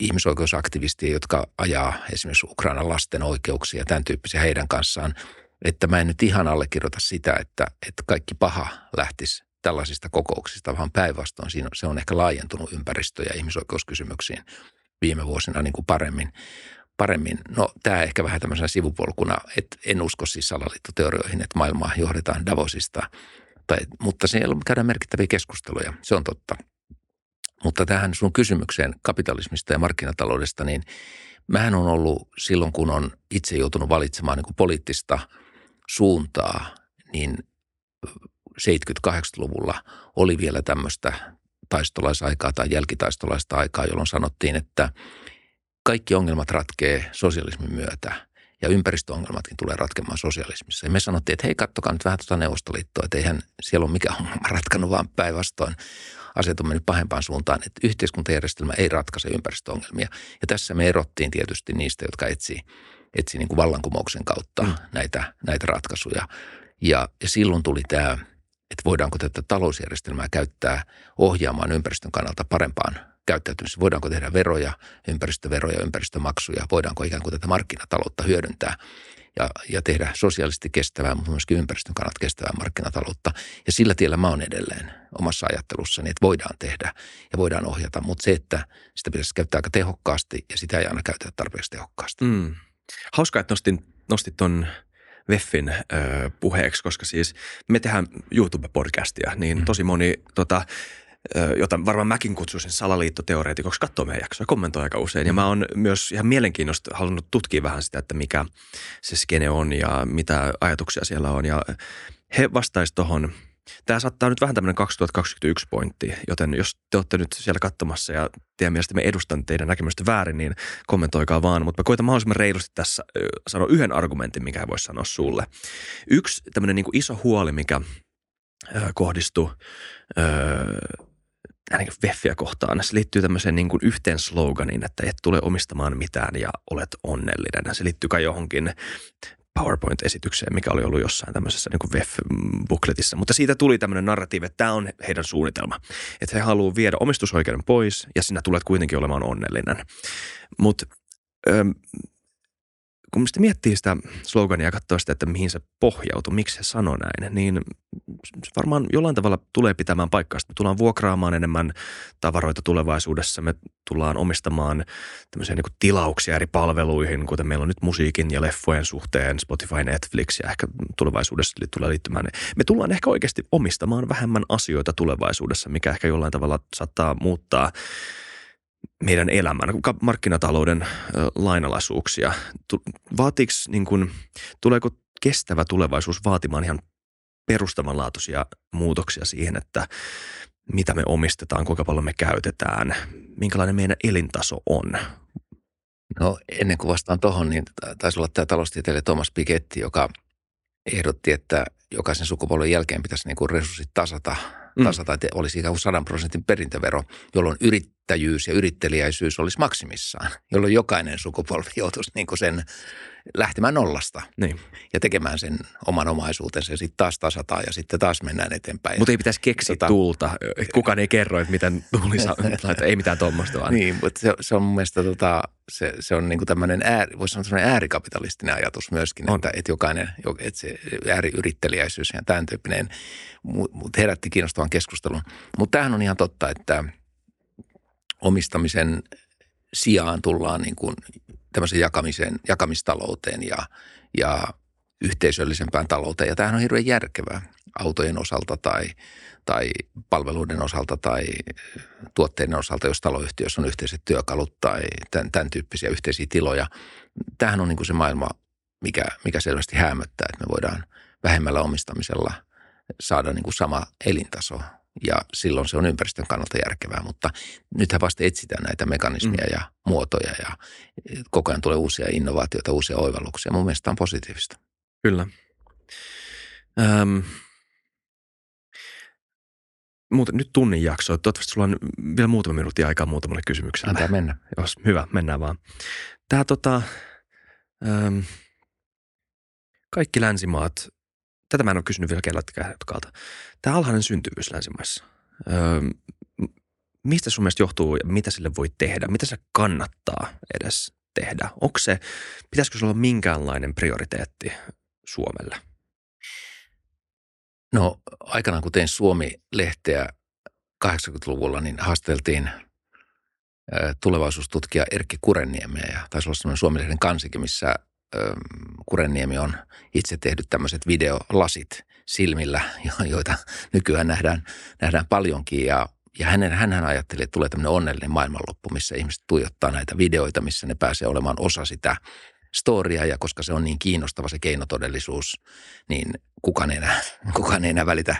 ihmisoikeusaktivistia, jotka ajaa esimerkiksi Ukrainan lasten oikeuksia ja tämän tyyppisiä heidän kanssaan. Että mä en nyt ihan allekirjoita sitä, että, että kaikki paha lähtisi tällaisista kokouksista, vaan päinvastoin siinä se on ehkä laajentunut ympäristö- ja ihmisoikeuskysymyksiin viime vuosina niin kuin paremmin. paremmin. No tämä ehkä vähän tämmöisenä sivupolkuna, että en usko siis salaliittoteorioihin, että maailmaa johdetaan Davosista – tai, mutta siellä käydään merkittäviä keskusteluja, se on totta. Mutta tähän sun kysymykseen kapitalismista ja markkinataloudesta, niin mähän on ollut silloin, kun on itse joutunut valitsemaan niin kuin poliittista suuntaa, niin 70-80-luvulla oli vielä tämmöistä taistolaisaikaa tai jälkitaistolaista aikaa, jolloin sanottiin, että kaikki ongelmat ratkee sosialismin myötä ja ympäristöongelmatkin tulee ratkemaan sosialismissa. Ja me sanottiin, että hei, kattokaa nyt vähän tuota Neuvostoliittoa, että eihän siellä ole mikään ongelma ratkannut, vaan päinvastoin asetumme nyt pahempaan suuntaan, että yhteiskuntajärjestelmä ei ratkaise ympäristöongelmia. Ja tässä me erottiin tietysti niistä, jotka etsii, etsii niin kuin vallankumouksen kautta mm. näitä, näitä ratkaisuja. Ja, ja silloin tuli tämä, että voidaanko tätä talousjärjestelmää käyttää ohjaamaan ympäristön kannalta parempaan käyttäytymisessä. Voidaanko tehdä veroja, ympäristöveroja, ympäristömaksuja, voidaanko ikään kuin tätä markkinataloutta hyödyntää ja, ja tehdä sosiaalisesti kestävää, mutta myöskin ympäristön kannalta kestävää markkinataloutta. Ja sillä tiellä mä oon edelleen omassa ajattelussani, että voidaan tehdä ja voidaan ohjata, mutta se, että sitä pitäisi käyttää aika tehokkaasti ja sitä ei aina käytetä tarpeeksi tehokkaasti. Mm. Hauskaa, että nostin, nostit ton Veffin ö, puheeksi, koska siis me tehdään YouTube-podcastia, niin mm. tosi moni tota, jota varmaan mäkin kutsuisin salaliittoteoreetikoksi, katsoo meidän jaksoja, kommentoi aika usein. Ja mä oon myös ihan mielenkiinnosta halunnut tutkia vähän sitä, että mikä se skene on ja mitä ajatuksia siellä on. Ja he vastaisivat tuohon Tämä saattaa nyt vähän tämmöinen 2021 pointti, joten jos te olette nyt siellä katsomassa ja teidän mielestä me edustan teidän näkemystä väärin, niin kommentoikaa vaan. Mutta mä koitan mahdollisimman reilusti tässä sanoa yhden argumentin, mikä voisi sanoa sulle. Yksi tämmöinen niin iso huoli, mikä kohdistuu niin Veffiä kohtaan. Se liittyy tämmöiseen niin kuin yhteen sloganiin, että et tule omistamaan mitään ja olet onnellinen. Se liittyy kai johonkin PowerPoint-esitykseen, mikä oli ollut jossain tämmöisessä niin VEF-bukletissa. Mutta siitä tuli tämmöinen narratiivi, että tämä on heidän suunnitelma. Että he haluavat viedä omistusoikeuden pois ja sinä tulet kuitenkin olemaan onnellinen. Mutta kun sitä miettii sitä slogania ja katsoo sitä, että mihin se pohjautuu, miksi se sanoo näin, niin varmaan jollain tavalla tulee pitämään paikkaa. Me tullaan vuokraamaan enemmän tavaroita tulevaisuudessa. Me tullaan omistamaan tämmöisiä niin tilauksia eri palveluihin, kuten meillä on nyt musiikin ja leffojen suhteen Spotify, Netflix ja ehkä tulevaisuudessa tulee liittymään. Me tullaan ehkä oikeasti omistamaan vähemmän asioita tulevaisuudessa, mikä ehkä jollain tavalla saattaa muuttaa – meidän elämän, markkinatalouden lainalaisuuksia. Vaatiiko, niin kuin, tuleeko kestävä tulevaisuus vaatimaan ihan perustavanlaatuisia muutoksia siihen, että mitä me omistetaan, kuinka paljon me käytetään, minkälainen meidän elintaso on? No ennen kuin vastaan tuohon, niin taisi olla tämä taloustieteilijä Thomas Piketty, joka ehdotti, että jokaisen sukupolven jälkeen pitäisi niin kuin resurssit tasata – mm. tasata, että olisi ikään kuin 100 prosentin perintövero, jolloin yrittäjyys ja yrittelijäisyys olisi maksimissaan, jolloin jokainen sukupolvi joutuisi niin kuin sen lähtemään nollasta niin. ja tekemään sen oman omaisuutensa ja sitten taas tasataan ja sitten taas mennään eteenpäin. Mutta ei pitäisi keksiä tota, tuulta. Kukaan ei kerro, että miten tuuli saa, ei mitään tuommoista vaan. Niin, mutta se, se on mun mielestä tota, se, se on niin kuin tämmöinen ääri, voisi sanoa äärikapitalistinen ajatus myöskin, on. että, että jokainen, että se ääriyrittelijäisyys ja tämän tyyppinen, mutta herätti kiinnostavan keskustelun. Mutta tämähän on ihan totta, että omistamisen sijaan tullaan niin kuin tämmöisen jakamisen, jakamistalouteen ja, ja yhteisöllisempään talouteen. Ja tämähän on hirveän järkevää autojen osalta tai, tai palveluiden osalta tai tuotteiden osalta, jos taloyhtiössä on yhteiset työkalut tai tämän, tämän tyyppisiä yhteisiä tiloja. Tämähän on niin kuin se maailma, mikä, mikä selvästi hämöttää, että me voidaan vähemmällä omistamisella saada niin kuin sama elintaso ja silloin se on ympäristön kannalta järkevää, mutta nythän vasta etsitään näitä mekanismeja mm. ja muotoja ja koko ajan tulee uusia innovaatioita, uusia oivalluksia. Mun mielestä on positiivista. Kyllä. Öm, muuta, nyt tunnin jakso. Toivottavasti sulla on vielä muutama minuutti aikaa muutamalle kysymykselle. Antaa mennä. Jos, hyvä, mennään vaan. Tämä tota, öm, kaikki länsimaat tätä mä en ole kysynyt vielä kelläkään Tämä alhainen syntyvyys länsimaissa. Öö, mistä sun mielestä johtuu ja mitä sille voi tehdä? Mitä se kannattaa edes tehdä? Onko se, pitäisikö se olla minkäänlainen prioriteetti Suomelle? No aikanaan kun tein Suomi-lehteä 80-luvulla, niin haasteltiin tulevaisuustutkija Erkki Kurenniemeä ja taisi olla semmoinen Suomi-lehden kansikin, missä Kurenniemi on itse tehnyt tämmöiset videolasit silmillä, joita nykyään nähdään, nähdään paljonkin. Ja, ja hänen, hän ajatteli, että tulee tämmöinen onnellinen maailmanloppu, missä ihmiset tuijottaa näitä videoita, missä ne pääsee olemaan osa sitä storia ja koska se on niin kiinnostava se keinotodellisuus, niin kukaan ei enää, kukaan ei enää välitä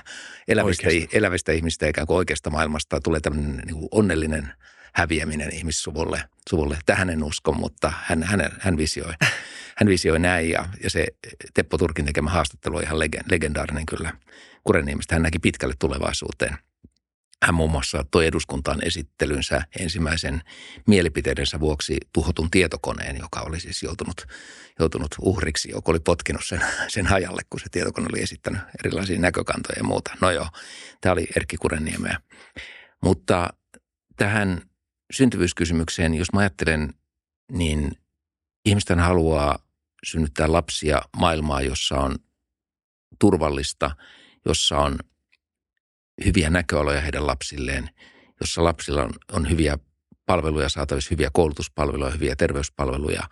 elävistä, elävistä ihmistä ikään kuin oikeasta maailmasta. Tulee tämmöinen niin kuin onnellinen häviäminen ihmissuvulle. Suvulle. Tähän en usko, mutta hän, hän, hän, visioi, hän visioi näin ja, ja se Teppo Turkin tekemä haastattelu on ihan legendaarinen kyllä. Kureniemestä hän näki pitkälle tulevaisuuteen. Hän muun muassa toi eduskuntaan esittelynsä ensimmäisen mielipiteidensä vuoksi tuhotun tietokoneen, joka oli siis joutunut, joutunut uhriksi, joka oli potkinut sen, sen hajalle, kun se tietokone oli esittänyt erilaisia näkökantoja ja muuta. No joo, tämä oli Erkki Kureniemeä. Mutta tähän syntyvyyskysymykseen, jos mä ajattelen, niin ihmisten haluaa synnyttää lapsia maailmaa, jossa on turvallista, jossa on hyviä näköaloja heidän lapsilleen, jossa lapsilla on, on hyviä palveluja saatavissa, hyviä koulutuspalveluja, hyviä terveyspalveluja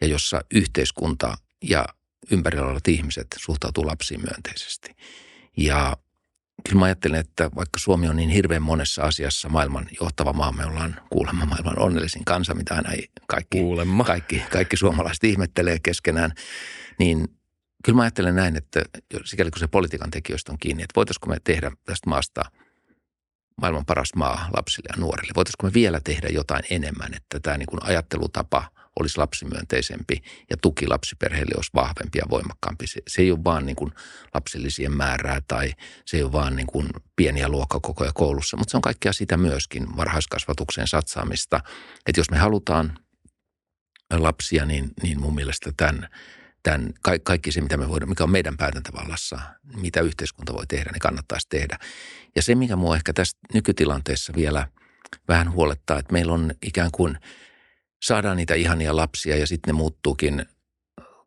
ja jossa yhteiskunta ja ympärillä olevat ihmiset suhtautuu lapsiin myönteisesti. Ja kyllä mä ajattelen, että vaikka Suomi on niin hirveän monessa asiassa maailman johtava maa, me ollaan kuulemma maailman onnellisin kansa, mitä aina kaikki, kuulemma. kaikki, kaikki suomalaiset ihmettelee keskenään, niin kyllä mä ajattelen näin, että sikäli kun se politiikan tekijöistä on kiinni, että voitaisiko me tehdä tästä maasta maailman paras maa lapsille ja nuorille. Voitaisiko me vielä tehdä jotain enemmän, että tämä niin kuin ajattelutapa – olisi lapsimyönteisempi ja tuki lapsiperheille olisi vahvempi ja voimakkaampi. Se, se ei ole vaan niin kuin lapsillisien määrää tai se ei ole vaan niin kuin pieniä luokkakokoja koulussa, mutta se on kaikkea sitä myöskin varhaiskasvatukseen satsaamista. Että jos me halutaan lapsia, niin, niin mun mielestä tämän, tämän, kaikki se, mitä me voidaan, mikä on meidän päätäntävallassa, mitä yhteiskunta voi tehdä, niin kannattaisi tehdä. Ja se, mikä mua ehkä tässä nykytilanteessa vielä vähän huolettaa, että meillä on ikään kuin – saadaan niitä ihania lapsia ja sitten ne muuttuukin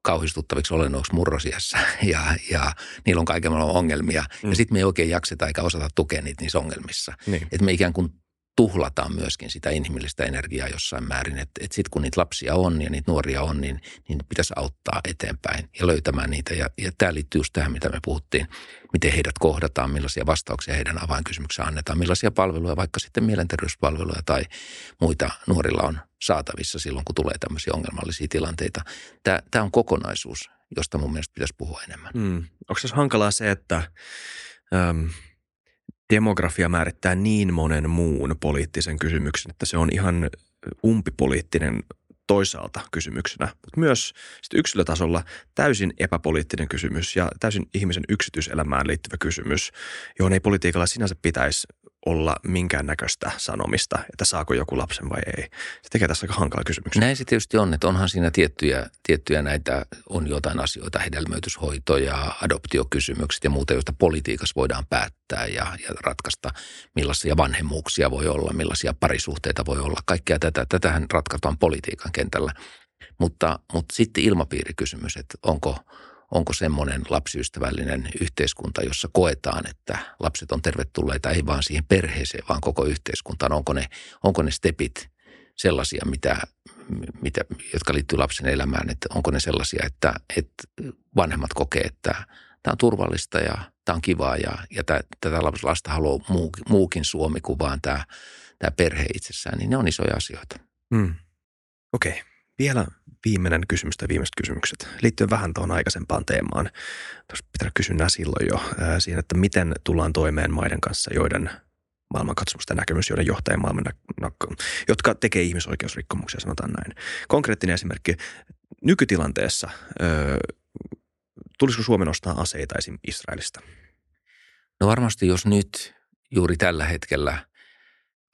kauhistuttaviksi olennoiksi murrosiassa ja, ja niillä on kaiken ongelmia. Mm. Ja sitten me ei oikein jakseta eikä osata tukea niitä niissä ongelmissa. Niin. Että me ikään kuin tuhlataan myöskin sitä inhimillistä energiaa jossain määrin. Että et sitten kun niitä lapsia on ja niitä nuoria on, niin, niin pitäisi auttaa eteenpäin ja löytämään niitä. Ja, ja tämä liittyy just tähän, mitä me puhuttiin, miten heidät kohdataan, millaisia vastauksia heidän avainkysymyksiä annetaan, millaisia palveluja, vaikka sitten mielenterveyspalveluja tai muita nuorilla on saatavissa silloin, kun tulee tämmöisiä ongelmallisia tilanteita. Tämä, tämä on kokonaisuus, josta mun mielestä pitäisi puhua enemmän. Mm. Onko se hankalaa se, että... Äm demografia määrittää niin monen muun poliittisen kysymyksen, että se on ihan umpipoliittinen toisaalta kysymyksenä, mutta myös yksilötasolla täysin epäpoliittinen kysymys ja täysin ihmisen yksityiselämään liittyvä kysymys, johon ei politiikalla sinänsä pitäisi olla minkäännäköistä sanomista, että saako joku lapsen vai ei. Se tekee tässä aika hankala kysymyksen. Näin se tietysti on, että onhan siinä tiettyjä, tiettyjä näitä, on jotain asioita, hedelmöityshoito ja adoptiokysymykset ja muuta, joista politiikassa voidaan päättää ja, ja ratkaista, millaisia vanhemmuuksia voi olla, millaisia parisuhteita voi olla. Kaikkea tätä, tätähän ratkaistaan politiikan kentällä. Mutta, mutta sitten ilmapiirikysymys, että onko – onko semmoinen lapsiystävällinen yhteiskunta, jossa koetaan, että lapset on tervetulleita ei vaan siihen perheeseen, vaan koko yhteiskuntaan. Onko ne, onko ne stepit sellaisia, mitä, mitä, jotka liittyy lapsen elämään, että onko ne sellaisia, että, että vanhemmat kokee, että tämä on turvallista ja tämä on kivaa ja, ja tämä, tätä lasta haluaa muu, muukin Suomi kuin vaan tämä, tämä perhe itsessään, niin ne on isoja asioita. Hmm. Okei. Okay. Vielä viimeinen kysymys tai viimeiset kysymykset liittyen vähän tuohon aikaisempaan teemaan. Tuossa pitää kysyä nämä silloin jo ää, siihen, että miten tullaan toimeen maiden kanssa, joiden maailmankatsomusta näkemys, joiden johtaa maailman, jotka tekee ihmisoikeusrikkomuksia, sanotaan näin. Konkreettinen esimerkki. Nykytilanteessa ö, tulisiko Suomen ostaa aseita esim. Israelista? No varmasti jos nyt juuri tällä hetkellä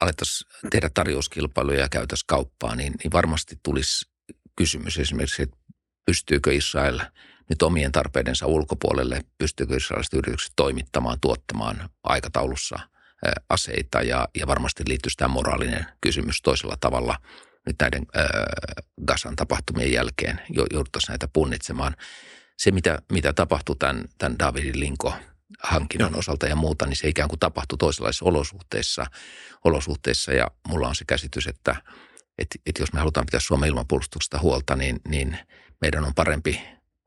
alettaisiin tehdä tarjouskilpailuja ja käytäisiin kauppaa, niin, niin varmasti tulisi kysymys esimerkiksi, että pystyykö Israel nyt omien tarpeidensa ulkopuolelle, pystyykö israeliset yritykset toimittamaan, tuottamaan aikataulussa aseita ja, ja varmasti liittyy tämä moraalinen kysymys toisella tavalla nyt näiden äh, Gazan tapahtumien jälkeen jouduttaisiin näitä punnitsemaan. Se, mitä, mitä tapahtui tämän, tämän Davidin Linko hankinnan Joo. osalta ja muuta, niin se ikään kuin tapahtui toisenlaisissa olosuhteissa, olosuhteissa ja mulla on se käsitys, että – että, että jos me halutaan pitää Suomen ilmapuolustuksesta huolta, niin, niin meidän on parempi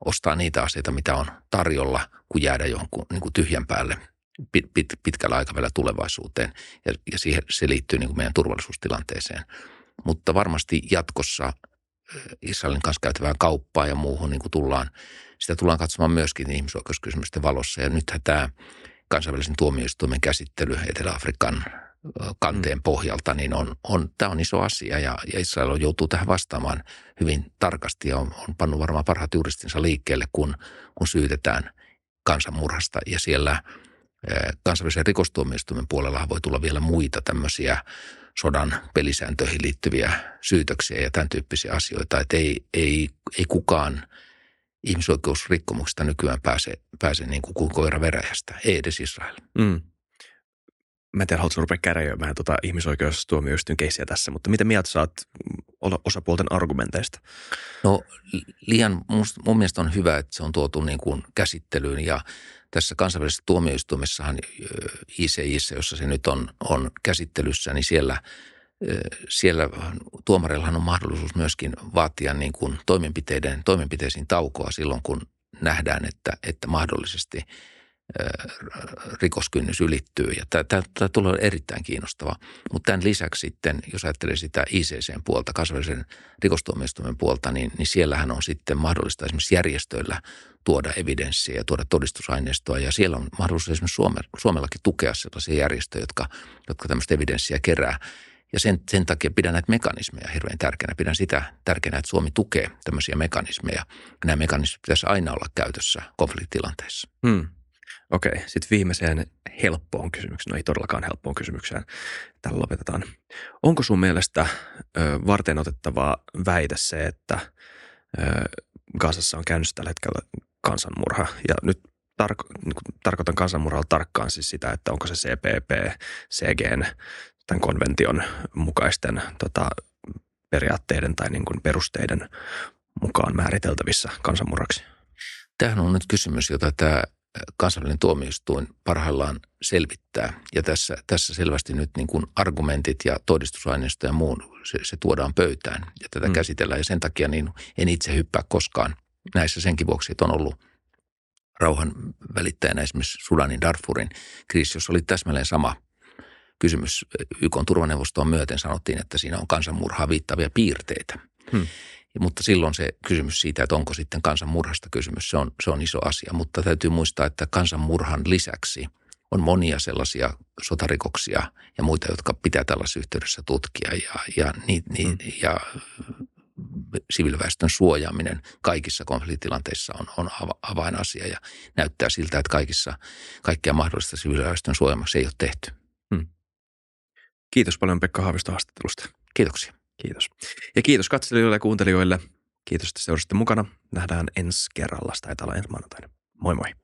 ostaa niitä asioita, mitä on tarjolla, kuin jäädä jonkun niin kuin tyhjän päälle pit, pit, pitkällä aikavälillä tulevaisuuteen. Ja, ja siihen, se liittyy niin kuin meidän turvallisuustilanteeseen. Mutta varmasti jatkossa Israelin kanssa käytävään kauppaan ja muuhun niin kuin tullaan, sitä tullaan katsomaan myöskin ihmisoikeuskysymysten valossa. Ja nythän tämä kansainvälisen tuomioistuimen käsittely Etelä-Afrikan kanteen mm. pohjalta, niin on, on, tämä on iso asia ja, ja Israel joutuu tähän vastaamaan hyvin tarkasti ja on, on pannut varmaan parhaat juristinsa liikkeelle, kun, kun syytetään kansanmurhasta ja siellä kansainvälisen rikostuomioistuimen puolella voi tulla vielä muita tämmöisiä sodan pelisääntöihin liittyviä syytöksiä ja tämän tyyppisiä asioita, että ei, ei, ei kukaan ihmisoikeusrikkomuksista nykyään pääse, pääse niin kuin koira veräjästä, ei edes Israel. Mm mä en tiedä, haluatko rupea käräjöimään tuota ihmisoikeustuomioistuin keissiä tässä, mutta miten mieltä saat osapuolten argumenteista? No liian, mun mielestä on hyvä, että se on tuotu niin kuin käsittelyyn ja tässä kansainvälisessä tuomioistuimessahan ICIssä, jossa se nyt on, on käsittelyssä, niin siellä, siellä tuomareillahan on mahdollisuus myöskin vaatia niin kuin toimenpiteiden, toimenpiteisiin taukoa silloin, kun nähdään, että, että mahdollisesti – rikoskynnys ylittyy. Ja tämä tulee erittäin kiinnostava. Mutta tämän lisäksi sitten, jos ajattelee sitä ICCn puolta, kansainvälisen rikostuomioistuimen puolta, niin, niin siellähän on sitten mahdollista esimerkiksi järjestöillä tuoda evidenssiä ja tuoda todistusaineistoa. Ja siellä on mahdollisuus esimerkiksi Suome, Suomellakin tukea sellaisia järjestöjä, jotka, jotka tämmöistä evidenssiä kerää. Ja sen, sen takia pidän näitä mekanismeja hirveän tärkeänä. Pidän sitä tärkeänä, että Suomi tukee tämmöisiä mekanismeja. Nämä mekanismit pitäisi aina olla käytössä konfliktitilanteissa. Hmm. Okei, okay. sitten viimeiseen helppoon kysymykseen, no ei todellakaan helppoon kysymykseen, tällä lopetetaan. Onko sun mielestä ö, varten otettavaa väite se, että ö, on käynnissä tällä hetkellä kansanmurha? Ja nyt tarko- niin tarkoitan kansanmurhalla tarkkaan siis sitä, että onko se CPP, CGN, tämän konvention mukaisten tota, periaatteiden tai niin kuin perusteiden mukaan määriteltävissä kansanmurraksi? Tämähän on nyt kysymys, jota tämä kansainvälinen tuomioistuin parhaillaan selvittää. Ja tässä, tässä selvästi nyt niin kuin argumentit ja todistusaineisto ja muun, se, se tuodaan pöytään ja tätä mm. käsitellään. Ja sen takia niin en itse hyppää koskaan näissä senkin vuoksi, että on ollut rauhan välittäjänä esimerkiksi Sudanin Darfurin kriisi, jossa oli täsmälleen sama kysymys. YK turvaneuvostoon myöten sanottiin, että siinä on kansanmurhaa viittavia piirteitä. Hmm. Mutta silloin se kysymys siitä, että onko sitten kansanmurhasta kysymys, se on, se on iso asia. Mutta täytyy muistaa, että kansanmurhan lisäksi on monia sellaisia sotarikoksia ja muita, jotka pitää tällaisessa yhteydessä tutkia. Ja, ja, ni, ni, mm. ja siviiliväestön suojaaminen kaikissa konfliktitilanteissa on, on avainasia ja näyttää siltä, että kaikissa, kaikkea mahdollista siviiliväestön suojaamaksi ei ole tehty. Hmm. Kiitos paljon Pekka Haavisto haastattelusta. Kiitoksia. Kiitos. Ja kiitos katselijoille ja kuuntelijoille. Kiitos, että seurasitte mukana. Nähdään ensi kerralla. Taitaa olla ensi maanantaina. Moi moi.